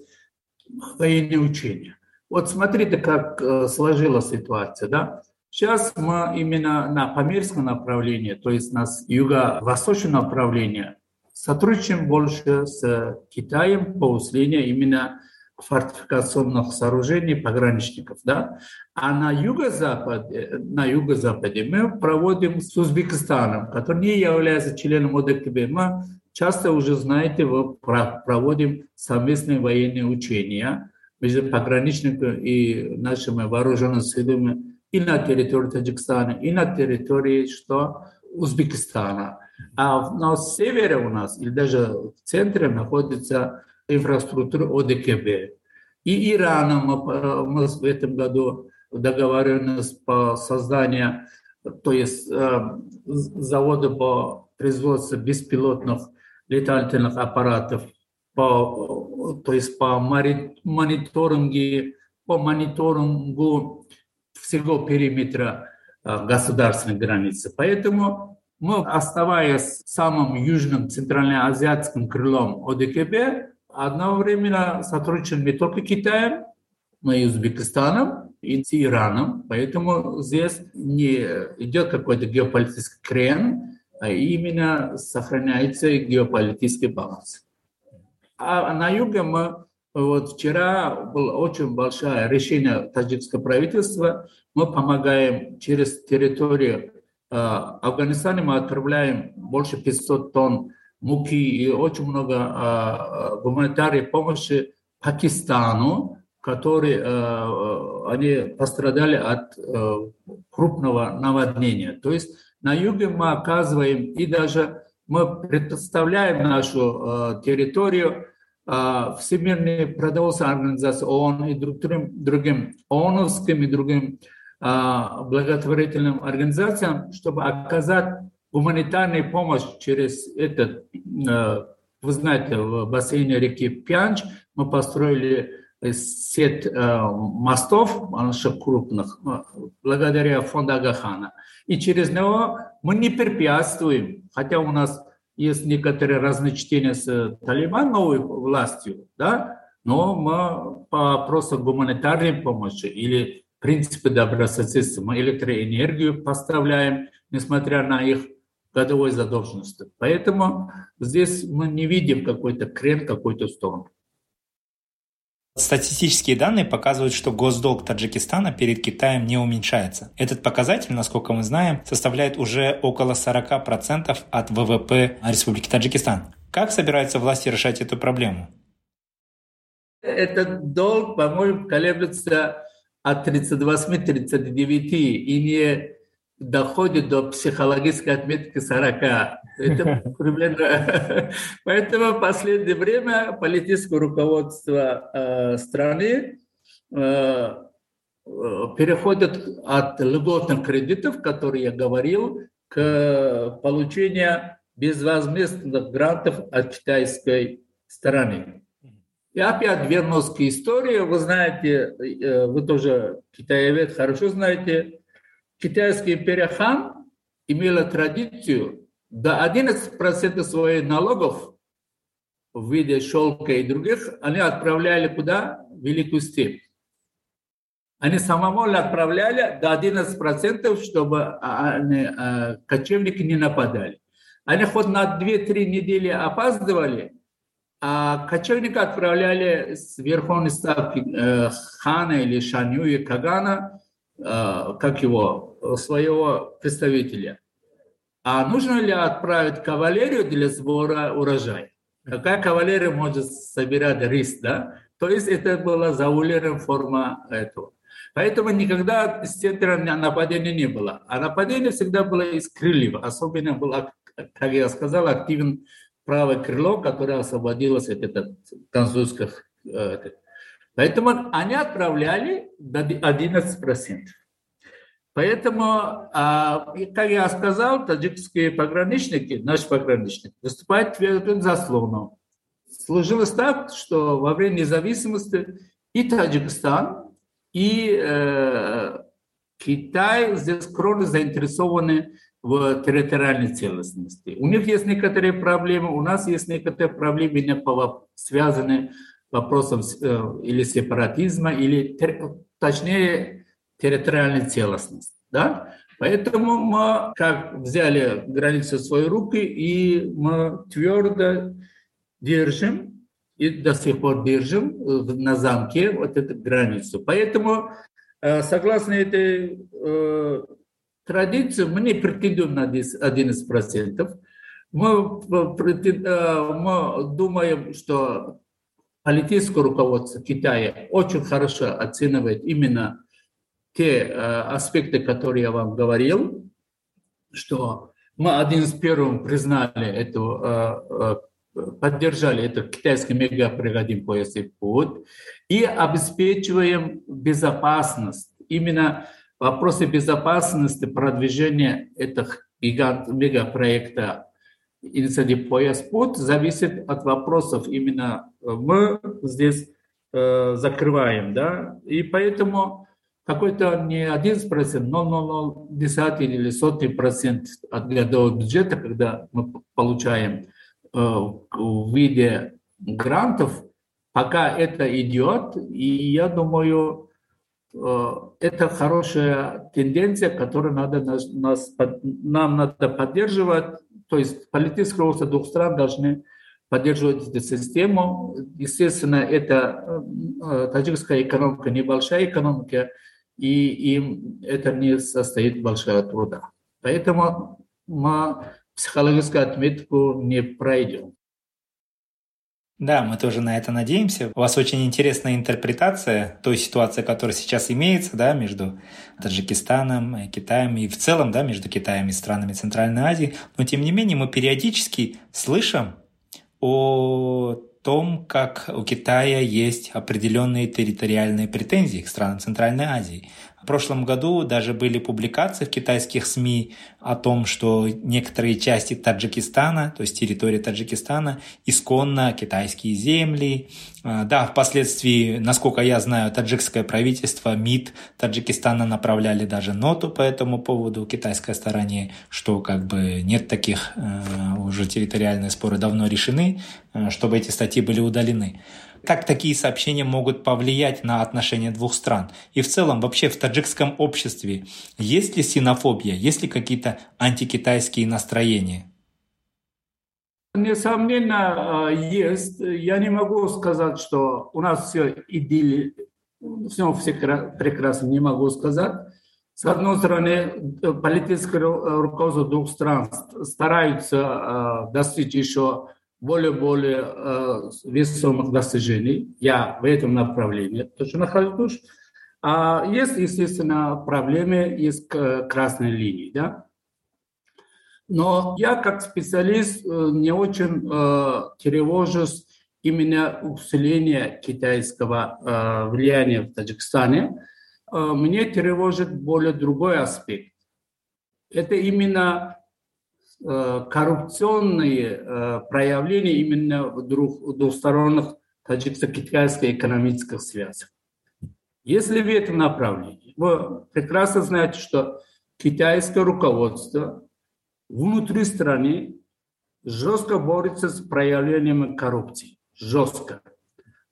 военные учения. Вот смотрите, как сложилась ситуация. Да? Сейчас мы именно на Памирском направлении, то есть на юго-восточном направлении, сотрудничаем больше с Китаем по усилению именно фортификационных сооружений пограничников, да, а на юго-западе, на юго-западе мы проводим с Узбекистаном, который не является членом ОДКБ. Мы часто уже, знаете, проводим совместные военные учения между пограничниками и нашими вооруженными силами и на территории Таджикистана, и на территории что, Узбекистана. А на севере у нас, или даже в центре находится инфраструктуры ОДКБ. И Ираном мы, мы в этом году договорились по созданию, то есть э, завода по производству беспилотных летательных аппаратов, по, то есть по мониторингу, по мониторингу всего периметра э, государственной границы. Поэтому мы, оставаясь самым южным центральноазиатским крылом ОДКБ, одновременно сотрудничаем не только Китаем, но и Узбекистаном, и с Ираном. Поэтому здесь не идет какой-то геополитический крен, а именно сохраняется геополитический баланс. А на юге мы вот вчера было очень большое решение таджикского правительства. Мы помогаем через территорию э, Афганистана, мы отправляем больше 500 тонн муки и очень много а, гуманитарной помощи Пакистану, которые а, они пострадали от а, крупного наводнения. То есть на юге мы оказываем и даже мы представляем нашу территорию Всемирной продовольственной организации ООН и другим, другим ООНовским и другим благотворительным организациям, чтобы оказать гуманитарная помощь через этот, э, вы знаете, в бассейне реки Пянч мы построили сеть э, мостов наших крупных благодаря фонду Агахана. И через него мы не препятствуем, хотя у нас есть некоторые разночтения с Талибан новой властью, да, но мы по просто гуманитарной помощи или принципы добрососедства мы электроэнергию поставляем, несмотря на их годовой задолженности. Поэтому здесь мы не видим какой-то крен, какой-то сторону. Статистические данные показывают, что госдолг Таджикистана перед Китаем не уменьшается. Этот показатель, насколько мы знаем, составляет уже около 40% от ВВП Республики Таджикистан. Как собираются власти решать эту проблему? Этот долг, по-моему, колеблется от 38-39 и не доходит до психологической отметки 40. Это примерно... Поэтому в последнее время политическое руководство э, страны э, э, переходит от льготных кредитов, которые я говорил, к получению безвозмездных грантов от китайской стороны. И опять вернусь к истории. Вы знаете, вы тоже китаевед, хорошо знаете, китайский империя имела традицию до 11% своих налогов в виде шелка и других они отправляли куда? В Великую степь. Они самовольно отправляли до 11%, чтобы они, а, кочевники не нападали. Они хоть на 2-3 недели опаздывали, а кочевника отправляли с верховной ставки э, хана или шаню и кагана как его, своего представителя. А нужно ли отправить кавалерию для сбора урожая? Какая кавалерия может собирать рис, да? То есть это была заулером форма этого. Поэтому никогда с центра нападения не было. А нападение всегда было из крыльев. Особенно было, как я сказал, активен правое крыло, которое освободилось от французских э, Поэтому они отправляли до 11%. Поэтому, а, как я сказал, таджикские пограничники, наши пограничники, выступают твердым заслоном. Сложилось так, что во время независимости и Таджикистан, и э, Китай здесь кровно заинтересованы в территориальной целостности. У них есть некоторые проблемы, у нас есть некоторые проблемы, связанные вопросом э, или сепаратизма, или, точнее, территориальной целостности. Да? Поэтому мы как взяли границу в свои руки, и мы твердо держим, и до сих пор держим э, на замке вот эту границу. Поэтому, э, согласно этой традиции, мы не претендуем на 11%. Мы, мы думаем, что политическое руководство Китая очень хорошо оценивает именно те аспекты, которые я вам говорил, что мы один из первых признали эту, поддержали этот китайский мегапрегодим пояс и путь и обеспечиваем безопасность. Именно вопросы безопасности продвижения этих гигант, мегапроекта инициатив пояс путь зависит от вопросов. Именно э, мы здесь э, закрываем, да, и поэтому какой-то не 11%, но, но, но десятый или сотый процент от годового бюджета, когда мы получаем э, в виде грантов, пока это идет, и я думаю, э, это хорошая тенденция, которую надо нас, нас, нам надо поддерживать, то есть политическое руководство двух стран должны поддерживать эту систему. Естественно, это э, таджикская экономика небольшая экономика, и им это не состоит большого труда. Поэтому мы психологическую отметку не пройдем. Да, мы тоже на это надеемся. У вас очень интересная интерпретация той ситуации, которая сейчас имеется да, между Таджикистаном, Китаем и в целом да, между Китаем и странами Центральной Азии. Но тем не менее мы периодически слышим о том, как у Китая есть определенные территориальные претензии к странам Центральной Азии. В прошлом году даже были публикации в китайских СМИ о том, что некоторые части Таджикистана, то есть территория Таджикистана, исконно китайские земли. А, да, впоследствии, насколько я знаю, таджикское правительство, МИД Таджикистана направляли даже ноту по этому поводу китайской стороне, что как бы нет таких, э, уже территориальные споры давно решены, э, чтобы эти статьи были удалены как такие сообщения могут повлиять на отношения двух стран? И в целом вообще в таджикском обществе есть ли синофобия, есть ли какие-то антикитайские настроения? Несомненно, есть. Я не могу сказать, что у нас все идиллия, все, все прекрасно, не могу сказать. С одной стороны, политическое руководство двух стран стараются достичь еще более-более весомых достижений. Я в этом направлении тоже нахожусь. А есть, естественно, проблемы, есть красной линии. Да? Но я как специалист не очень тревожусь именно усиление китайского влияния в Таджикистане. Мне тревожит более другой аспект. Это именно коррупционные проявления именно в двусторонних таджикско-китайских экономических связях. Если в этом направлении, вы прекрасно знаете, что китайское руководство внутри страны жестко борется с проявлением коррупции. Жестко.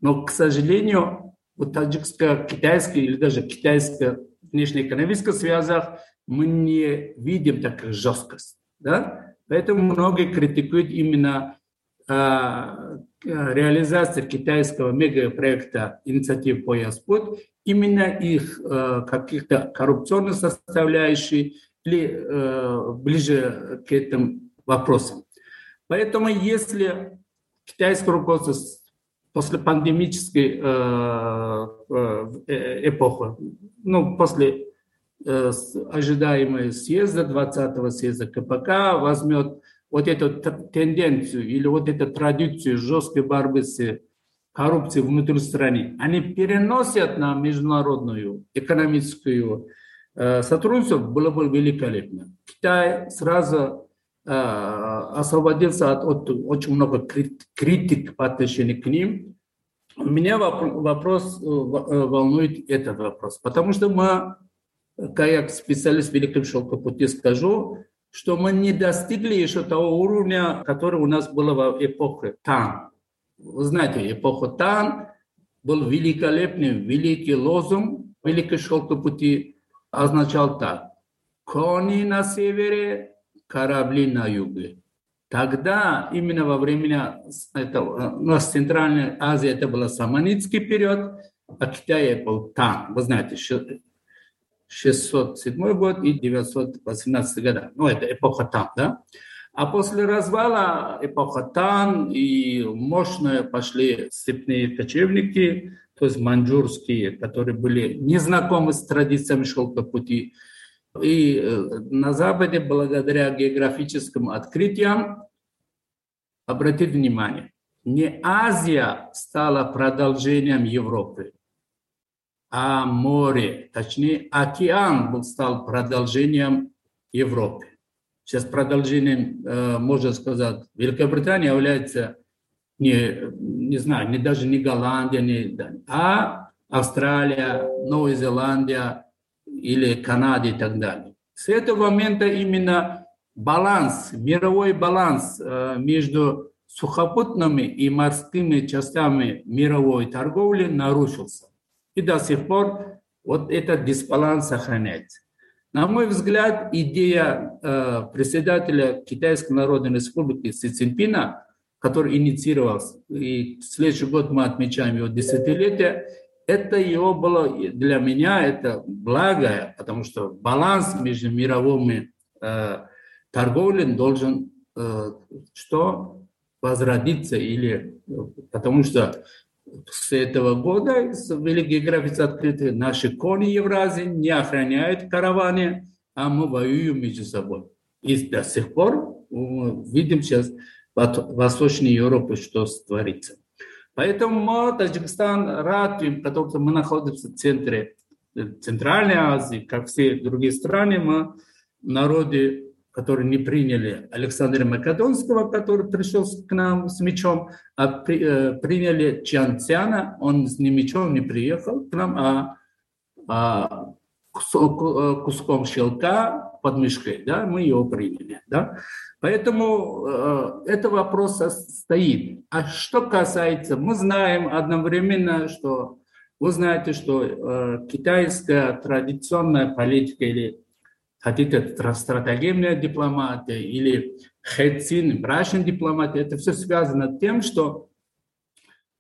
Но, к сожалению, в таджикско-китайской или даже китайско внешнеэкономических связях мы не видим такой жесткость. Да? Поэтому многие критикуют именно э, реализацию китайского мегапроекта инициатив «Пояс-Путь», именно их э, каких-то коррупционных составляющих или э, ближе к этим вопросам. Поэтому если китайское руководство после пандемической э, э, эпохи, ну, после э, ожидаемой съезда, 20-го съезда КПК, возьмет вот эту тенденцию или вот эту традицию жесткой борьбы с коррупцией внутри страны, они переносят на международную экономическую э, сотрудничество, было бы великолепно. Китай сразу э, освободился от, от очень много критик по отношению к ним. Меня вопрос э, волнует этот вопрос, потому что мы, как специалист в Великом Шелкопуте скажу, что мы не достигли еще того уровня, который у нас было в эпохе Тан. Вы знаете, эпоха Тан был великолепный, великий лозунг Великой Шелкопути означал так. Кони на севере, корабли на юге. Тогда, именно во время этого, у нас Центральной Азии это был саманитский период, а Китай был Тан. Вы знаете, 607 год и 918 года. Ну, это эпоха Тан, да? А после развала эпоха Тан и мощные пошли степные кочевники, то есть маньчжурские, которые были незнакомы с традициями шелкопути. И э, на Западе, благодаря географическим открытиям, обратите внимание, не Азия стала продолжением Европы, а море, точнее океан был, стал продолжением Европы. Сейчас продолжением, э, можно сказать, Великобритания является не, не знаю, не даже не Голландия, не, а Австралия, Новая Зеландия или Канада и так далее. С этого момента именно баланс, мировой баланс э, между сухопутными и морскими частями мировой торговли нарушился. И до сих пор вот этот дисбаланс сохраняется. На мой взгляд, идея э, председателя Китайской Народной Республики Си Цзиньпина, который инициировал, и следующий год мы отмечаем его десятилетие, это его было для меня это благо, потому что баланс между мировыми э, торговлей должен э, что возродиться или потому что с этого года великие границы открыты. Наши кони Евразии не охраняют караваны, а мы воюем между собой. И до сих пор видим сейчас в Восточной Европе, что творится. Поэтому мы, Таджикистан, рад, потому что мы находимся в центре Центральной Азии, как все другие страны, мы народы которые не приняли Александра Македонского, который пришел к нам с мечом, а при, э, приняли Чан Цяна, он с ним мечом не приехал к нам, а, а кусок, куском щелка под мешкой, да, мы его приняли, да. Поэтому э, это вопрос стоит. А что касается, мы знаем одновременно, что вы знаете, что э, китайская традиционная политика или хотите стратегемная дипломатия или Хэцин, брачный дипломат, это все связано с тем, что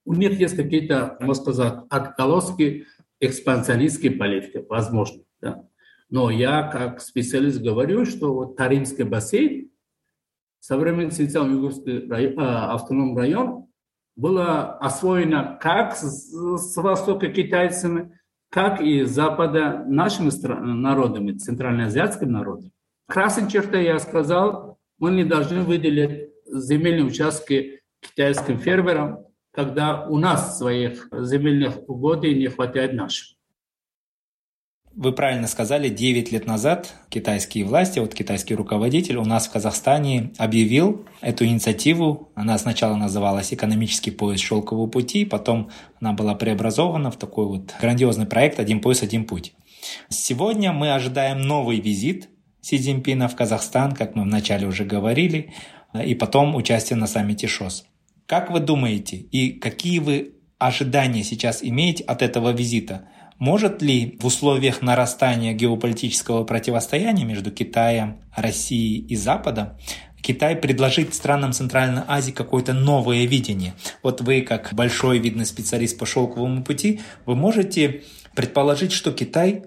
у них есть какие-то, можно сказать, отголоски экспансионистской политики, возможно. Да. Но я как специалист говорю, что вот Таримский бассейн, современный Синьцзян-Югурский район, автономный район, было освоено как с, с востока китайцами, как и запада нашими народами, центральноазиатскими народами. Красной чертой я сказал, мы не должны выделить земельные участки китайским фермерам, когда у нас своих земельных угодий не хватает наших. Вы правильно сказали, 9 лет назад китайские власти, вот китайский руководитель у нас в Казахстане объявил эту инициативу. Она сначала называлась «Экономический пояс шелкового пути», потом она была преобразована в такой вот грандиозный проект «Один пояс, один путь». Сегодня мы ожидаем новый визит Си Цзиньпина в Казахстан, как мы вначале уже говорили, и потом участие на саммите ШОС. Как вы думаете и какие вы ожидания сейчас имеете от этого визита? Может ли в условиях нарастания геополитического противостояния между Китаем, Россией и Западом Китай предложить странам Центральной Азии какое-то новое видение. Вот вы, как большой видный специалист по шелковому пути, вы можете предположить, что Китай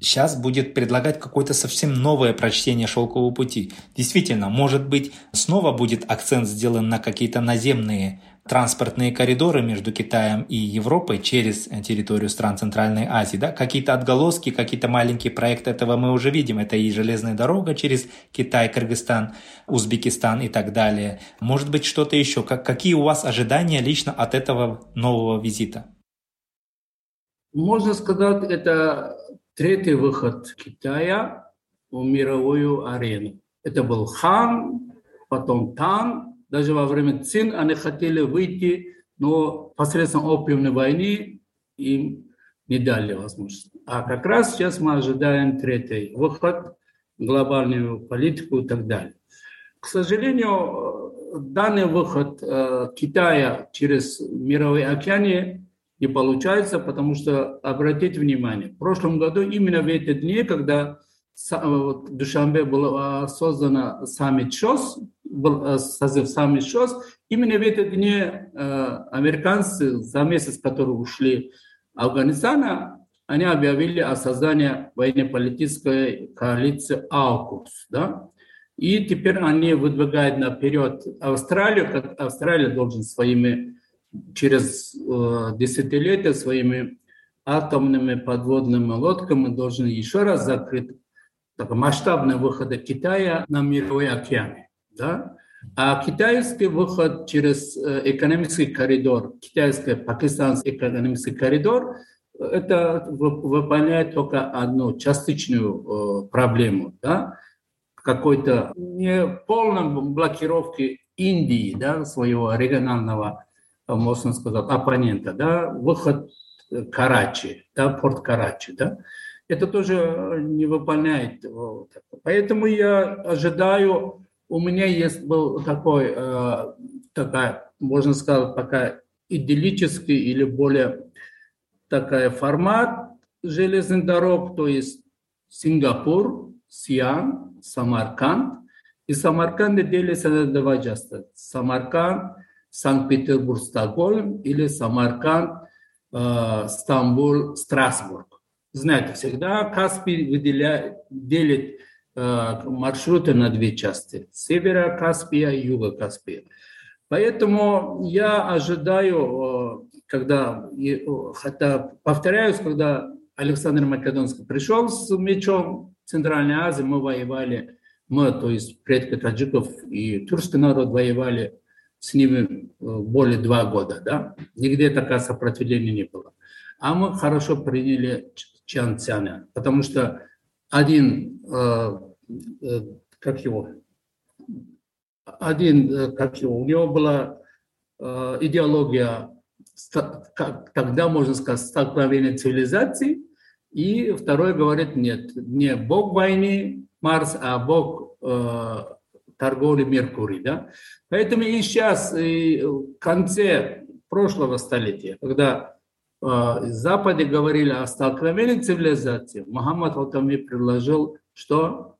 сейчас будет предлагать какое-то совсем новое прочтение шелкового пути. Действительно, может быть, снова будет акцент сделан на какие-то наземные транспортные коридоры между Китаем и Европой через территорию стран Центральной Азии. Да? Какие-то отголоски, какие-то маленькие проекты этого мы уже видим. Это и железная дорога через Китай, Кыргызстан, Узбекистан и так далее. Может быть, что-то еще. Как, какие у вас ожидания лично от этого нового визита? Можно сказать, это третий выход Китая в мировую арену. Это был Хан, потом Тан, даже во время Цин они хотели выйти, но посредством опиумной войны им не дали возможность. А как раз сейчас мы ожидаем третий выход, глобальную политику и так далее. К сожалению, данный выход э, Китая через мировые океаны не получается, потому что, обратите внимание, в прошлом году именно в эти дни, когда в Душанбе был создан саммит ШОС, был э, созыв саммит ШОС, именно в эти дни э, американцы, за месяц, которые ушли Афганистана, они объявили о создании военно-политической коалиции АУКУС. Да? И теперь они выдвигают наперед Австралию, как Австралия должен своими, через э, десятилетия своими атомными подводными лодками должен еще раз закрыть масштабные выходы Китая на мировые океаны. Да? А китайский выход через э, экономический коридор, китайско-пакистанский экономический коридор, это выполняет только одну частичную э, проблему, да? какой-то не полной блокировки Индии, да, своего регионального, можно сказать, оппонента, да, выход Карачи, да, порт Карачи, да, это тоже не выполняет. Поэтому я ожидаю, у меня есть был такой, э, такая, можно сказать, пока идиллический или более такой формат железных дорог, то есть Сингапур, Сиан, Самарканд. И Самарканд делится на два части. Самарканд, Санкт-Петербург, Стокгольм или Самарканд, э, Стамбул, Страсбург знаете, всегда Каспий выделяет, делит э, маршруты на две части. Севера Каспия и юга Каспия. Поэтому я ожидаю, э, когда, хотя повторяюсь, когда Александр Македонский пришел с мечом Центральной Азии, мы воевали, мы, то есть предки таджиков и тюркский народ воевали с ними э, более два года, да? Нигде такого сопротивления не было. А мы хорошо приняли Чан Цяня, потому что один, э, э, как его, один, э, как его, у него была идеология, тогда можно сказать, столкновение цивилизаций, и второй говорит, нет, не бог войны, Марс, а бог торговли Меркурий. Да? Поэтому и сейчас, и в конце прошлого столетия, когда в Западе говорили о столкновении цивилизации, Мухаммад Хатами предложил, что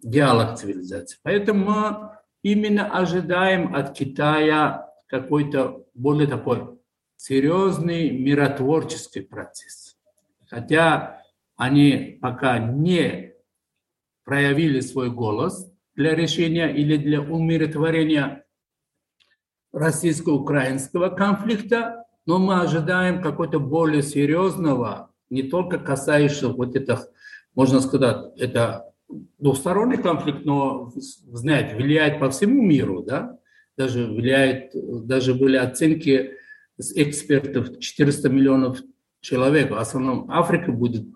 диалог цивилизации. Поэтому мы именно ожидаем от Китая какой-то более такой серьезный миротворческий процесс. Хотя они пока не проявили свой голос для решения или для умиротворения российско-украинского конфликта, но мы ожидаем какого-то более серьезного, не только касающегося вот этих, можно сказать, это двухсторонний конфликт, но, знаете, влияет по всему миру, да, даже влияет, даже были оценки экспертов 400 миллионов человек, в основном Африка будет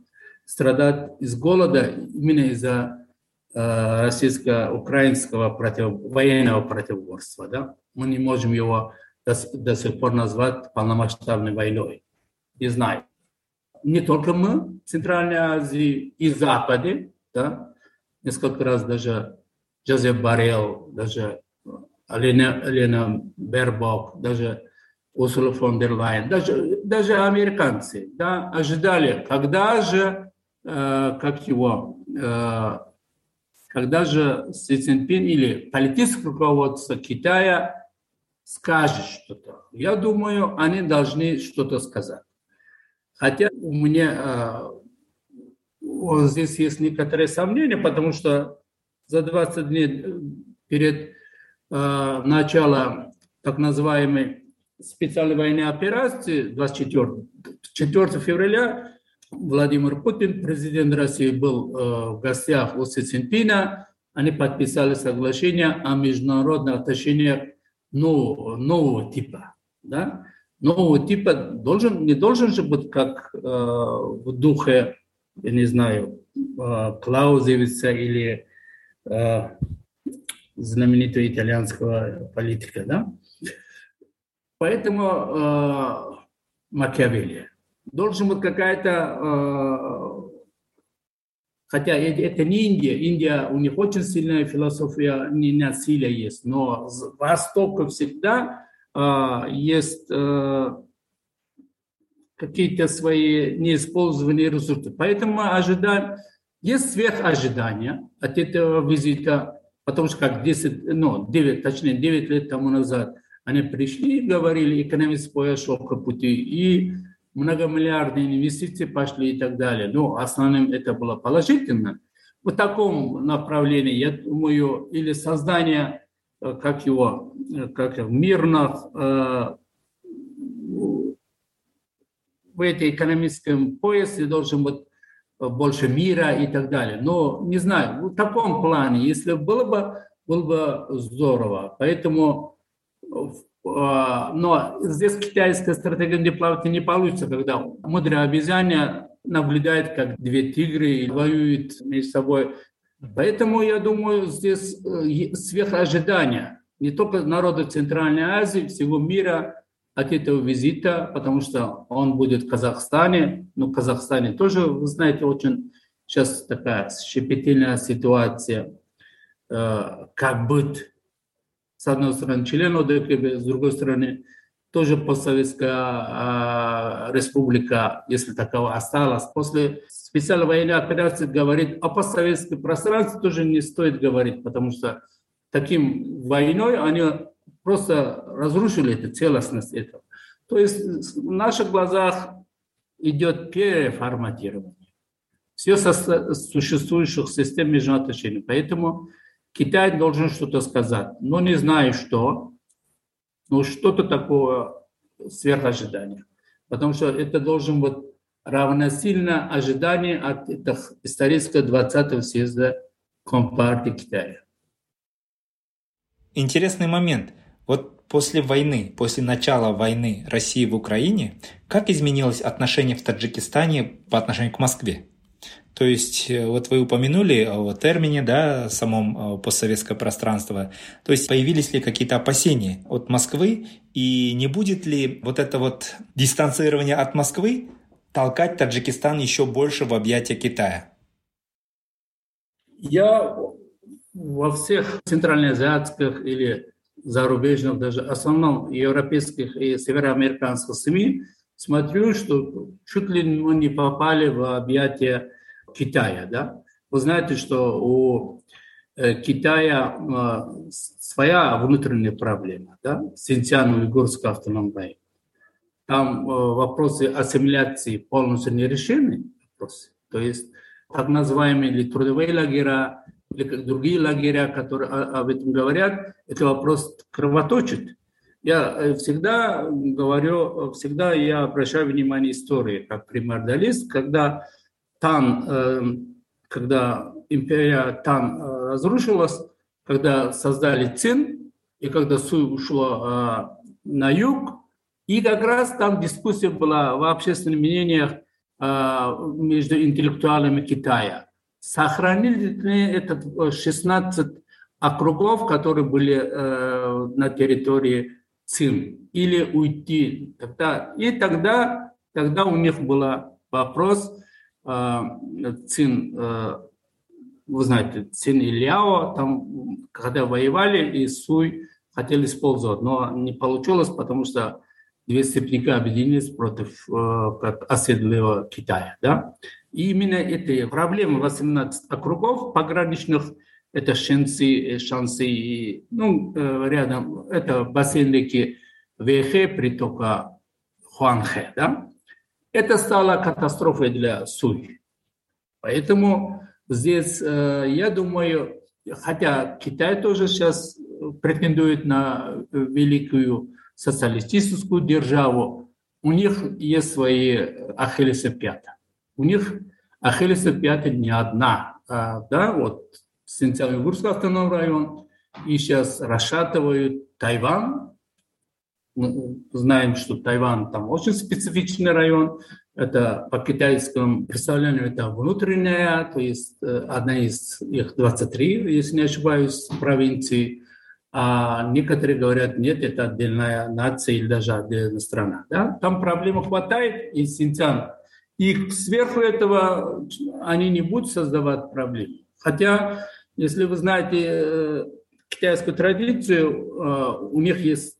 страдать из голода именно из-за э, российско-украинского против, военного противоборства. Да? Мы не можем его до, до сих пор назвать полномасштабной войной. Не знаю. Не только мы, Центральной Азии и Западе, да? несколько раз даже Джозеф Барел, даже Лена, Лена Бербок, даже Урсула фон дер Лайен, даже, даже американцы да, ожидали, когда же, э, как его, э, когда же Си Цзиньпин или политическое руководство Китая скажет что-то. Я думаю, они должны что-то сказать. Хотя у меня э, вот здесь есть некоторые сомнения, потому что за 20 дней перед э, началом так называемой специальной военной операции 24 4 февраля Владимир Путин, президент России, был э, в гостях у Си Цзиньпина. Они подписали соглашение о международных отношениях нового, нового типа. Да? Нового типа должен, не должен же быть как э, в духе, я не знаю, э, Клаузевица или э, знаменитого итальянского политика. Да? Поэтому э, Макиавелли должен быть какая-то, э, хотя это не Индия, Индия, у них очень сильная философия не насилия есть, но с Востока всегда э, есть э, какие-то свои неиспользованные ресурсы. Поэтому мы ожидаем, есть сверхожидания от этого визита, потому что как 10, ну, 9, точнее 9 лет тому назад – они пришли и говорили, экономист пошел по пути, и многомиллиардные инвестиции пошли и так далее. Но основным это было положительно. В таком направлении, я думаю, или создание, э, как его, э, как мирных, э, в этой экономическом поясе должен быть больше мира и так далее. Но не знаю, в таком плане, если было бы, было бы здорово. Поэтому а, но здесь китайская стратегия дипломатии не получится, когда мудрая обезьяна наблюдает, как две тигры воюют между собой. Поэтому, я думаю, здесь э, сверхожидания не только народов Центральной Азии, всего мира от этого визита, потому что он будет в Казахстане. Но в Казахстане тоже, вы знаете, очень сейчас такая щепетильная ситуация, э, как быть с одной стороны, член ОДКБ, с другой стороны, тоже постсоветская а, республика, если такого осталась. После специальной военной операции говорит о постсоветском пространстве тоже не стоит говорить, потому что таким войной они просто разрушили эту целостность этого. То есть в наших глазах идет переформатирование все существующих систем международных отношений. Поэтому Китай должен что-то сказать, но не знаю что, но что-то такое сверхожидания. Потому что это должен быть равносильно ожидание от исторического 20-го съезда Компартии Китая. Интересный момент. Вот после войны, после начала войны России в Украине, как изменилось отношение в Таджикистане по отношению к Москве? То есть, э, вот вы упомянули о термине, да, самом э, постсоветское пространство. То есть, появились ли какие-то опасения от Москвы, и не будет ли вот это вот дистанцирование от Москвы толкать Таджикистан еще больше в объятия Китая? Я во всех центральноазиатских или зарубежных, даже основном европейских и североамериканских СМИ смотрю, что чуть ли мы не попали в объятия Китая. Да? Вы знаете, что у Китая э, своя внутренняя проблема, да, Синьцзян-Уйгурская автономная. Там э, вопросы ассимиляции полностью не решены. Вопросы. То есть так называемые или трудовые лагеря, или другие лагеря, которые об этом говорят, это вопрос кровоточит. Я всегда говорю, всегда я обращаю внимание истории, как примордалист, когда Тан, когда империя Тан разрушилась, когда создали Цин, и когда Суй ушла э, на юг, и как раз там дискуссия была в общественных мнениях э, между интеллектуалами Китая. Сохранили ли этот 16 округов, которые были э, на территории Цин, или уйти. Тогда, и тогда, тогда у них был вопрос, э, Цин э, вы знаете, Цин и Ляо, там, когда воевали, и Суй хотели использовать, но не получилось, потому что две степняка объединились против э, как оседлого Китая. Да? И именно эти проблемы 18 округов пограничных, это Шенси, Шанси, ну, э, рядом, это бассейн реки Вэхэ, притока Хуанхэ. Да? Это стало катастрофой для Суй. Поэтому Здесь, э, я думаю, хотя Китай тоже сейчас претендует на великую социалистическую державу, у них есть свои ахиллесы пята. У них ахиллесы пята не одна. А, да, вот Синьцзян-Уйгурский автономный район, и сейчас расшатывают Тайвань. Знаем, что Тайвань там очень специфичный район, это по китайскому представлению это внутренняя, то есть э, одна из их 23, если не ошибаюсь, провинций. А некоторые говорят, нет, это отдельная нация или даже отдельная страна. Да? Там проблем хватает, и Синьцзян. И сверху этого они не будут создавать проблем. Хотя, если вы знаете э, китайскую традицию, э, у них есть,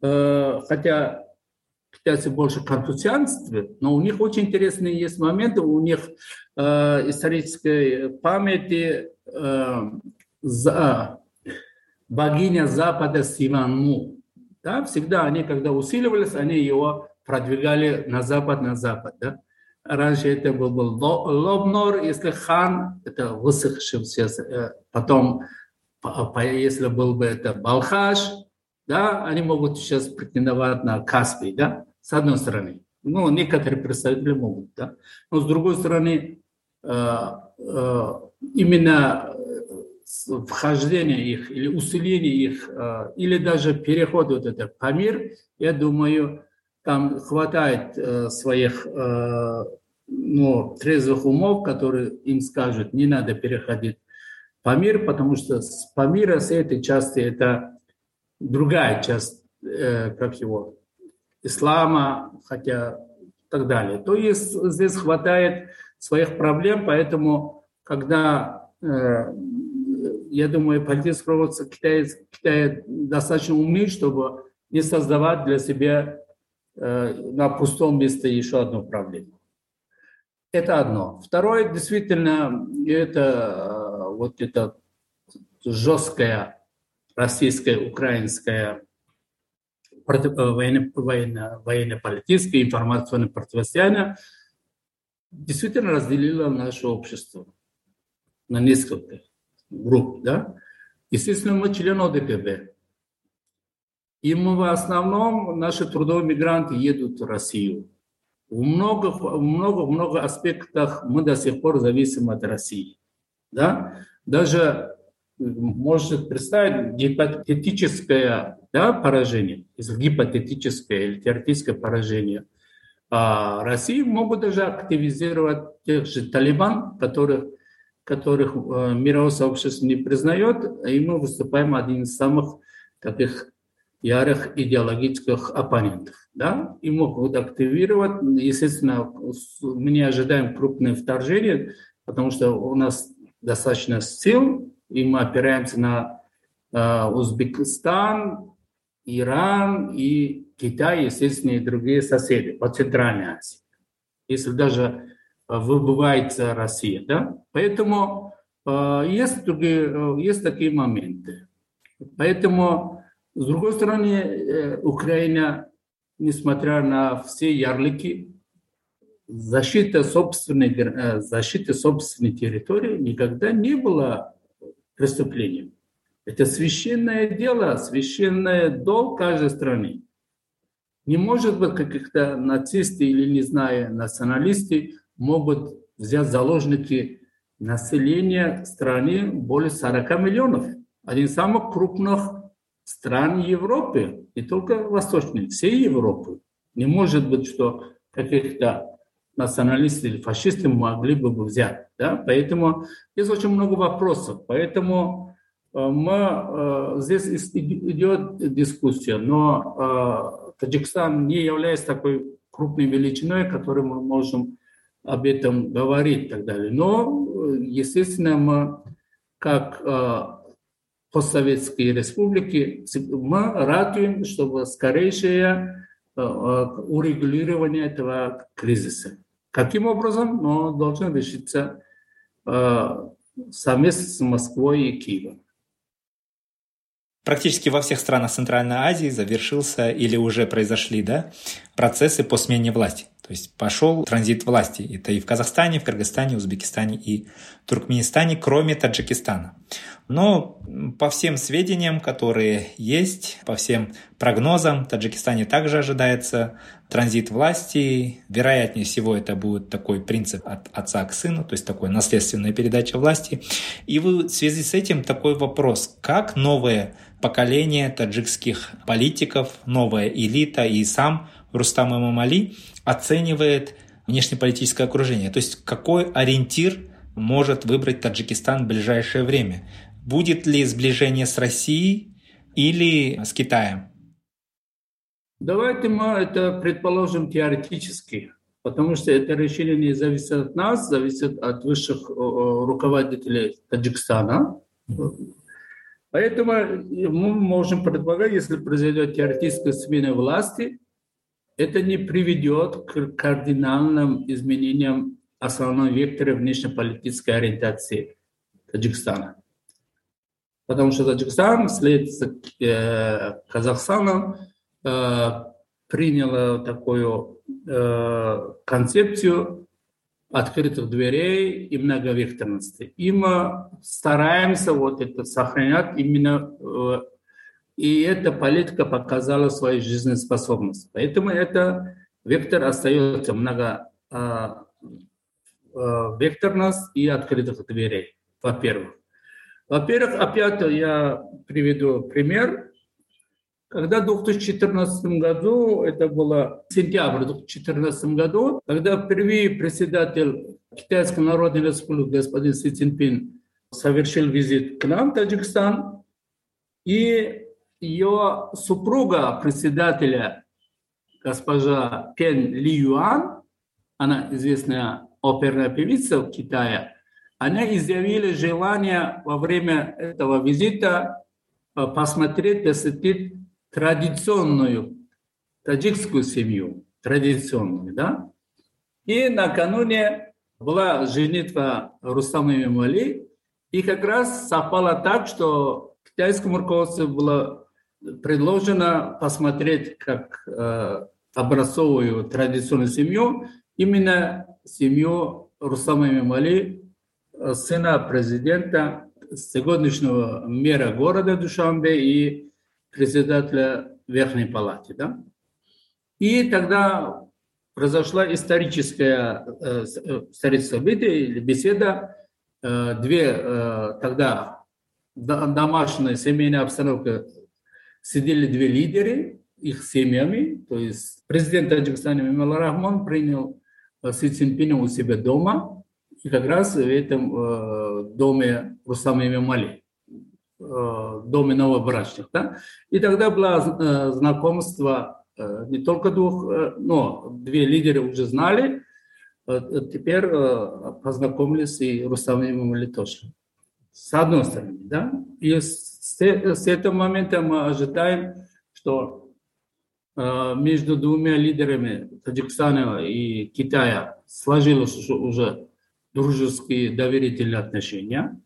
хотя китайцы больше конфуцианстве, но у них очень интересные есть моменты, у них э, исторической памяти э, за, богиня Запада Сиванму. Да, всегда они, когда усиливались, они его продвигали на запад, на запад. Да? Раньше это был, был Лобнор, если хан, это высохший сейчас, э, потом, если был бы это Балхаш, да, они могут сейчас претендовать на Каспий, да, с одной стороны. Ну, некоторые представители могут, да. Но с другой стороны, э, э, именно вхождение их или усиление их, э, или даже переход вот это Памир, я думаю, там хватает своих ну, трезвых умов, которые им скажут, не надо переходить Памир, потому что с Памира, с этой части, это другая часть, э, как его, ислама, хотя так далее. То есть здесь хватает своих проблем, поэтому когда, э, я думаю, политическое руководство Китая, Китая достаточно умны, чтобы не создавать для себя э, на пустом месте еще одну проблему. Это одно. Второе, действительно, это вот это жесткая российское, украинское военно-политическое, военно информационное противостояние действительно разделило наше общество на несколько групп. Да? Естественно, мы члены ОДКБ. И мы в основном, наши трудовые мигранты едут в Россию. В много, много, много аспектах мы до сих пор зависим от России. Да? Даже можете представить гипотетическое да, поражение, гипотетическое или теоретическое поражение а России могут даже активизировать тех же талибан, которых, которых э, мировое сообщество не признает, и мы выступаем один из самых таких ярых идеологических оппонентов. Да? И могут активировать. Естественно, мы не ожидаем крупное вторжение, потому что у нас достаточно сил, и мы опираемся на э, Узбекистан, Иран и Китай, естественно, и другие соседи по Центральной Азии. Если даже выбывается Россия. Да? Поэтому Есть, другие, есть такие моменты. Поэтому, с другой стороны, Украина, несмотря на все ярлыки, защита собственной, защиты собственной территории никогда не была преступлением. Это священное дело, священное долг каждой страны. Не может быть каких-то нацисты или, не знаю, националисты могут взять заложники населения страны более 40 миллионов. Один из самых крупных стран Европы, не только восточной, всей Европы. Не может быть, что каких-то националисты или фашисты могли бы взять. Да? Поэтому есть очень много вопросов. Поэтому э, мы, э, здесь идет дискуссия, но э, Таджикистан не является такой крупной величиной, которой мы можем об этом говорить и так далее. Но, естественно, мы как постсоветские республики, мы радуем, чтобы скорейшее урегулирование этого кризиса. Каким образом? Но должен решиться совместно с Москвой и Киевом. Практически во всех странах Центральной Азии завершился или уже произошли да, процессы по смене власти. То есть пошел транзит власти. Это и в Казахстане, в Кыргызстане, Узбекистане и Туркменистане, кроме Таджикистана. Но по всем сведениям, которые есть, по всем прогнозам, в Таджикистане также ожидается транзит власти. Вероятнее всего это будет такой принцип от отца к сыну, то есть такой наследственная передача власти. И в связи с этим такой вопрос, как новое поколение таджикских политиков, новая элита и сам Рустам Имамали оценивает внешнеполитическое окружение. То есть какой ориентир может выбрать Таджикистан в ближайшее время? Будет ли сближение с Россией или с Китаем? Давайте мы это предположим теоретически, потому что это решение не зависит от нас, зависит от высших руководителей Таджикистана. Поэтому мы можем предполагать, если произойдет теоретическая смена власти, это не приведет к кардинальным изменениям основного вектора внешнеполитической ориентации Таджикистана. Потому что Таджикистан вслед за э, Казахстаном э, принял такую э, концепцию открытых дверей и многовекторности. И мы стараемся вот это сохранять именно и эта политика показала свою жизнеспособность. Поэтому это вектор остается много а, а, векторность и открытых дверей, во-первых. Во-первых, опять я приведу пример. Когда в 2014 году, это было сентябрь 2014 году, когда впервые председатель Китайской Народной Республики господин Си Цзиньпин совершил визит к нам в Таджикистан, и ее супруга председателя, госпожа Пен Ли Юан, она известная оперная певица в Китае, она изъявила желание во время этого визита э, посмотреть, посетить традиционную таджикскую семью, традиционную, да? И накануне была женитва Рустама Мимали, и как раз совпало так, что китайскому руководству было предложено посмотреть, как э, образцовую традиционную семью, именно семью Рустама Мимали, э, сына президента сегодняшнего мэра города Душанбе и председателя Верхней Палаты. Да? И тогда произошла историческая, э, э историческое или беседа. Э, две тогда домашняя семейная обстановка сидели две лидеры, их семьями, то есть президент Таджикистана Мимал Рахман принял э, Си Цзиньпина у себя дома, и как раз в этом э, доме Рустама Мимали, э, доме новобрачных. Да? И тогда было э, знакомство э, не только двух, э, но две лидеры уже знали, э, теперь э, познакомились и Рустам Мимали тоже. С одной стороны, да, и с, с этого момента мы ожидаем, что э, между двумя лидерами Таджикистана и Китая сложились уже дружеские доверительные отношения.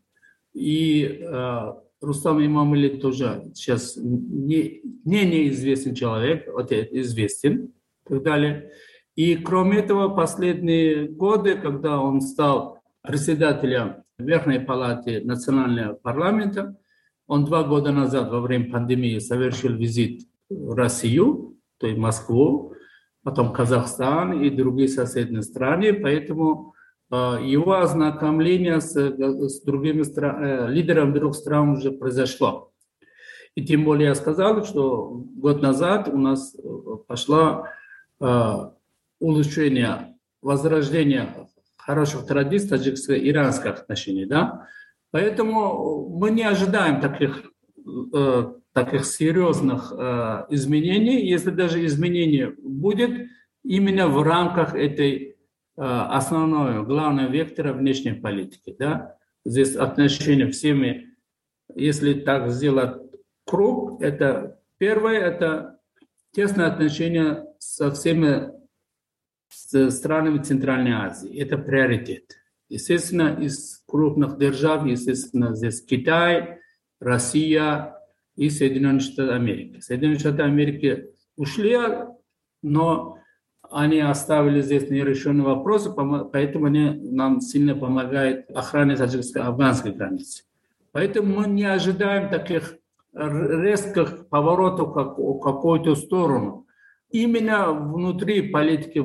И э, Рустам Имамали тоже сейчас не, не неизвестный человек, вот известен и так далее. И кроме этого, последние годы, когда он стал председателем Верхней палаты национального парламента, он два года назад во время пандемии совершил визит в Россию, то есть Москву, потом Казахстан и другие соседние страны, поэтому э, его ознакомление с, с другими стран, э, лидерами других стран уже произошло. И тем более я сказал, что год назад у нас э, пошло улучшение, возрождение хороших традиций таджикско-иранских отношений. Да? Поэтому мы не ожидаем таких, э, таких серьезных э, изменений. Если даже изменение будет, именно в рамках этой э, основного, главного вектора внешней политики. Да? Здесь отношения всеми, если так сделать круг, это первое, это тесное отношение со всеми странами Центральной Азии. Это приоритет. Естественно, из крупных держав, естественно, здесь Китай, Россия и Соединенные Штаты Америки. Соединенные Штаты Америки ушли, но они оставили здесь нерешенные вопросы, поэтому они нам сильно помогают охране таджикско-афганской границы. Поэтому мы не ожидаем таких резких поворотов в какую-то сторону именно внутри политики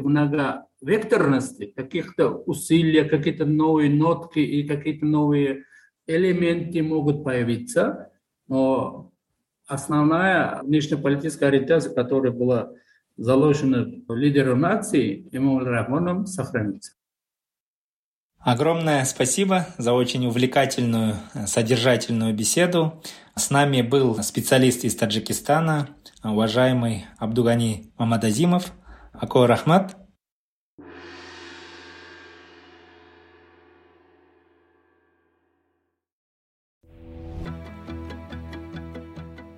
многовекторности, каких-то усилий, какие-то новые нотки и какие-то новые элементы могут появиться, но основная внешнеполитическая ориентация, которая была заложена лидером нации, Имамом Рахманом, сохранится. Огромное спасибо за очень увлекательную, содержательную беседу. С нами был специалист из Таджикистана, уважаемый Абдугани Мамадазимов. Акой Рахмат.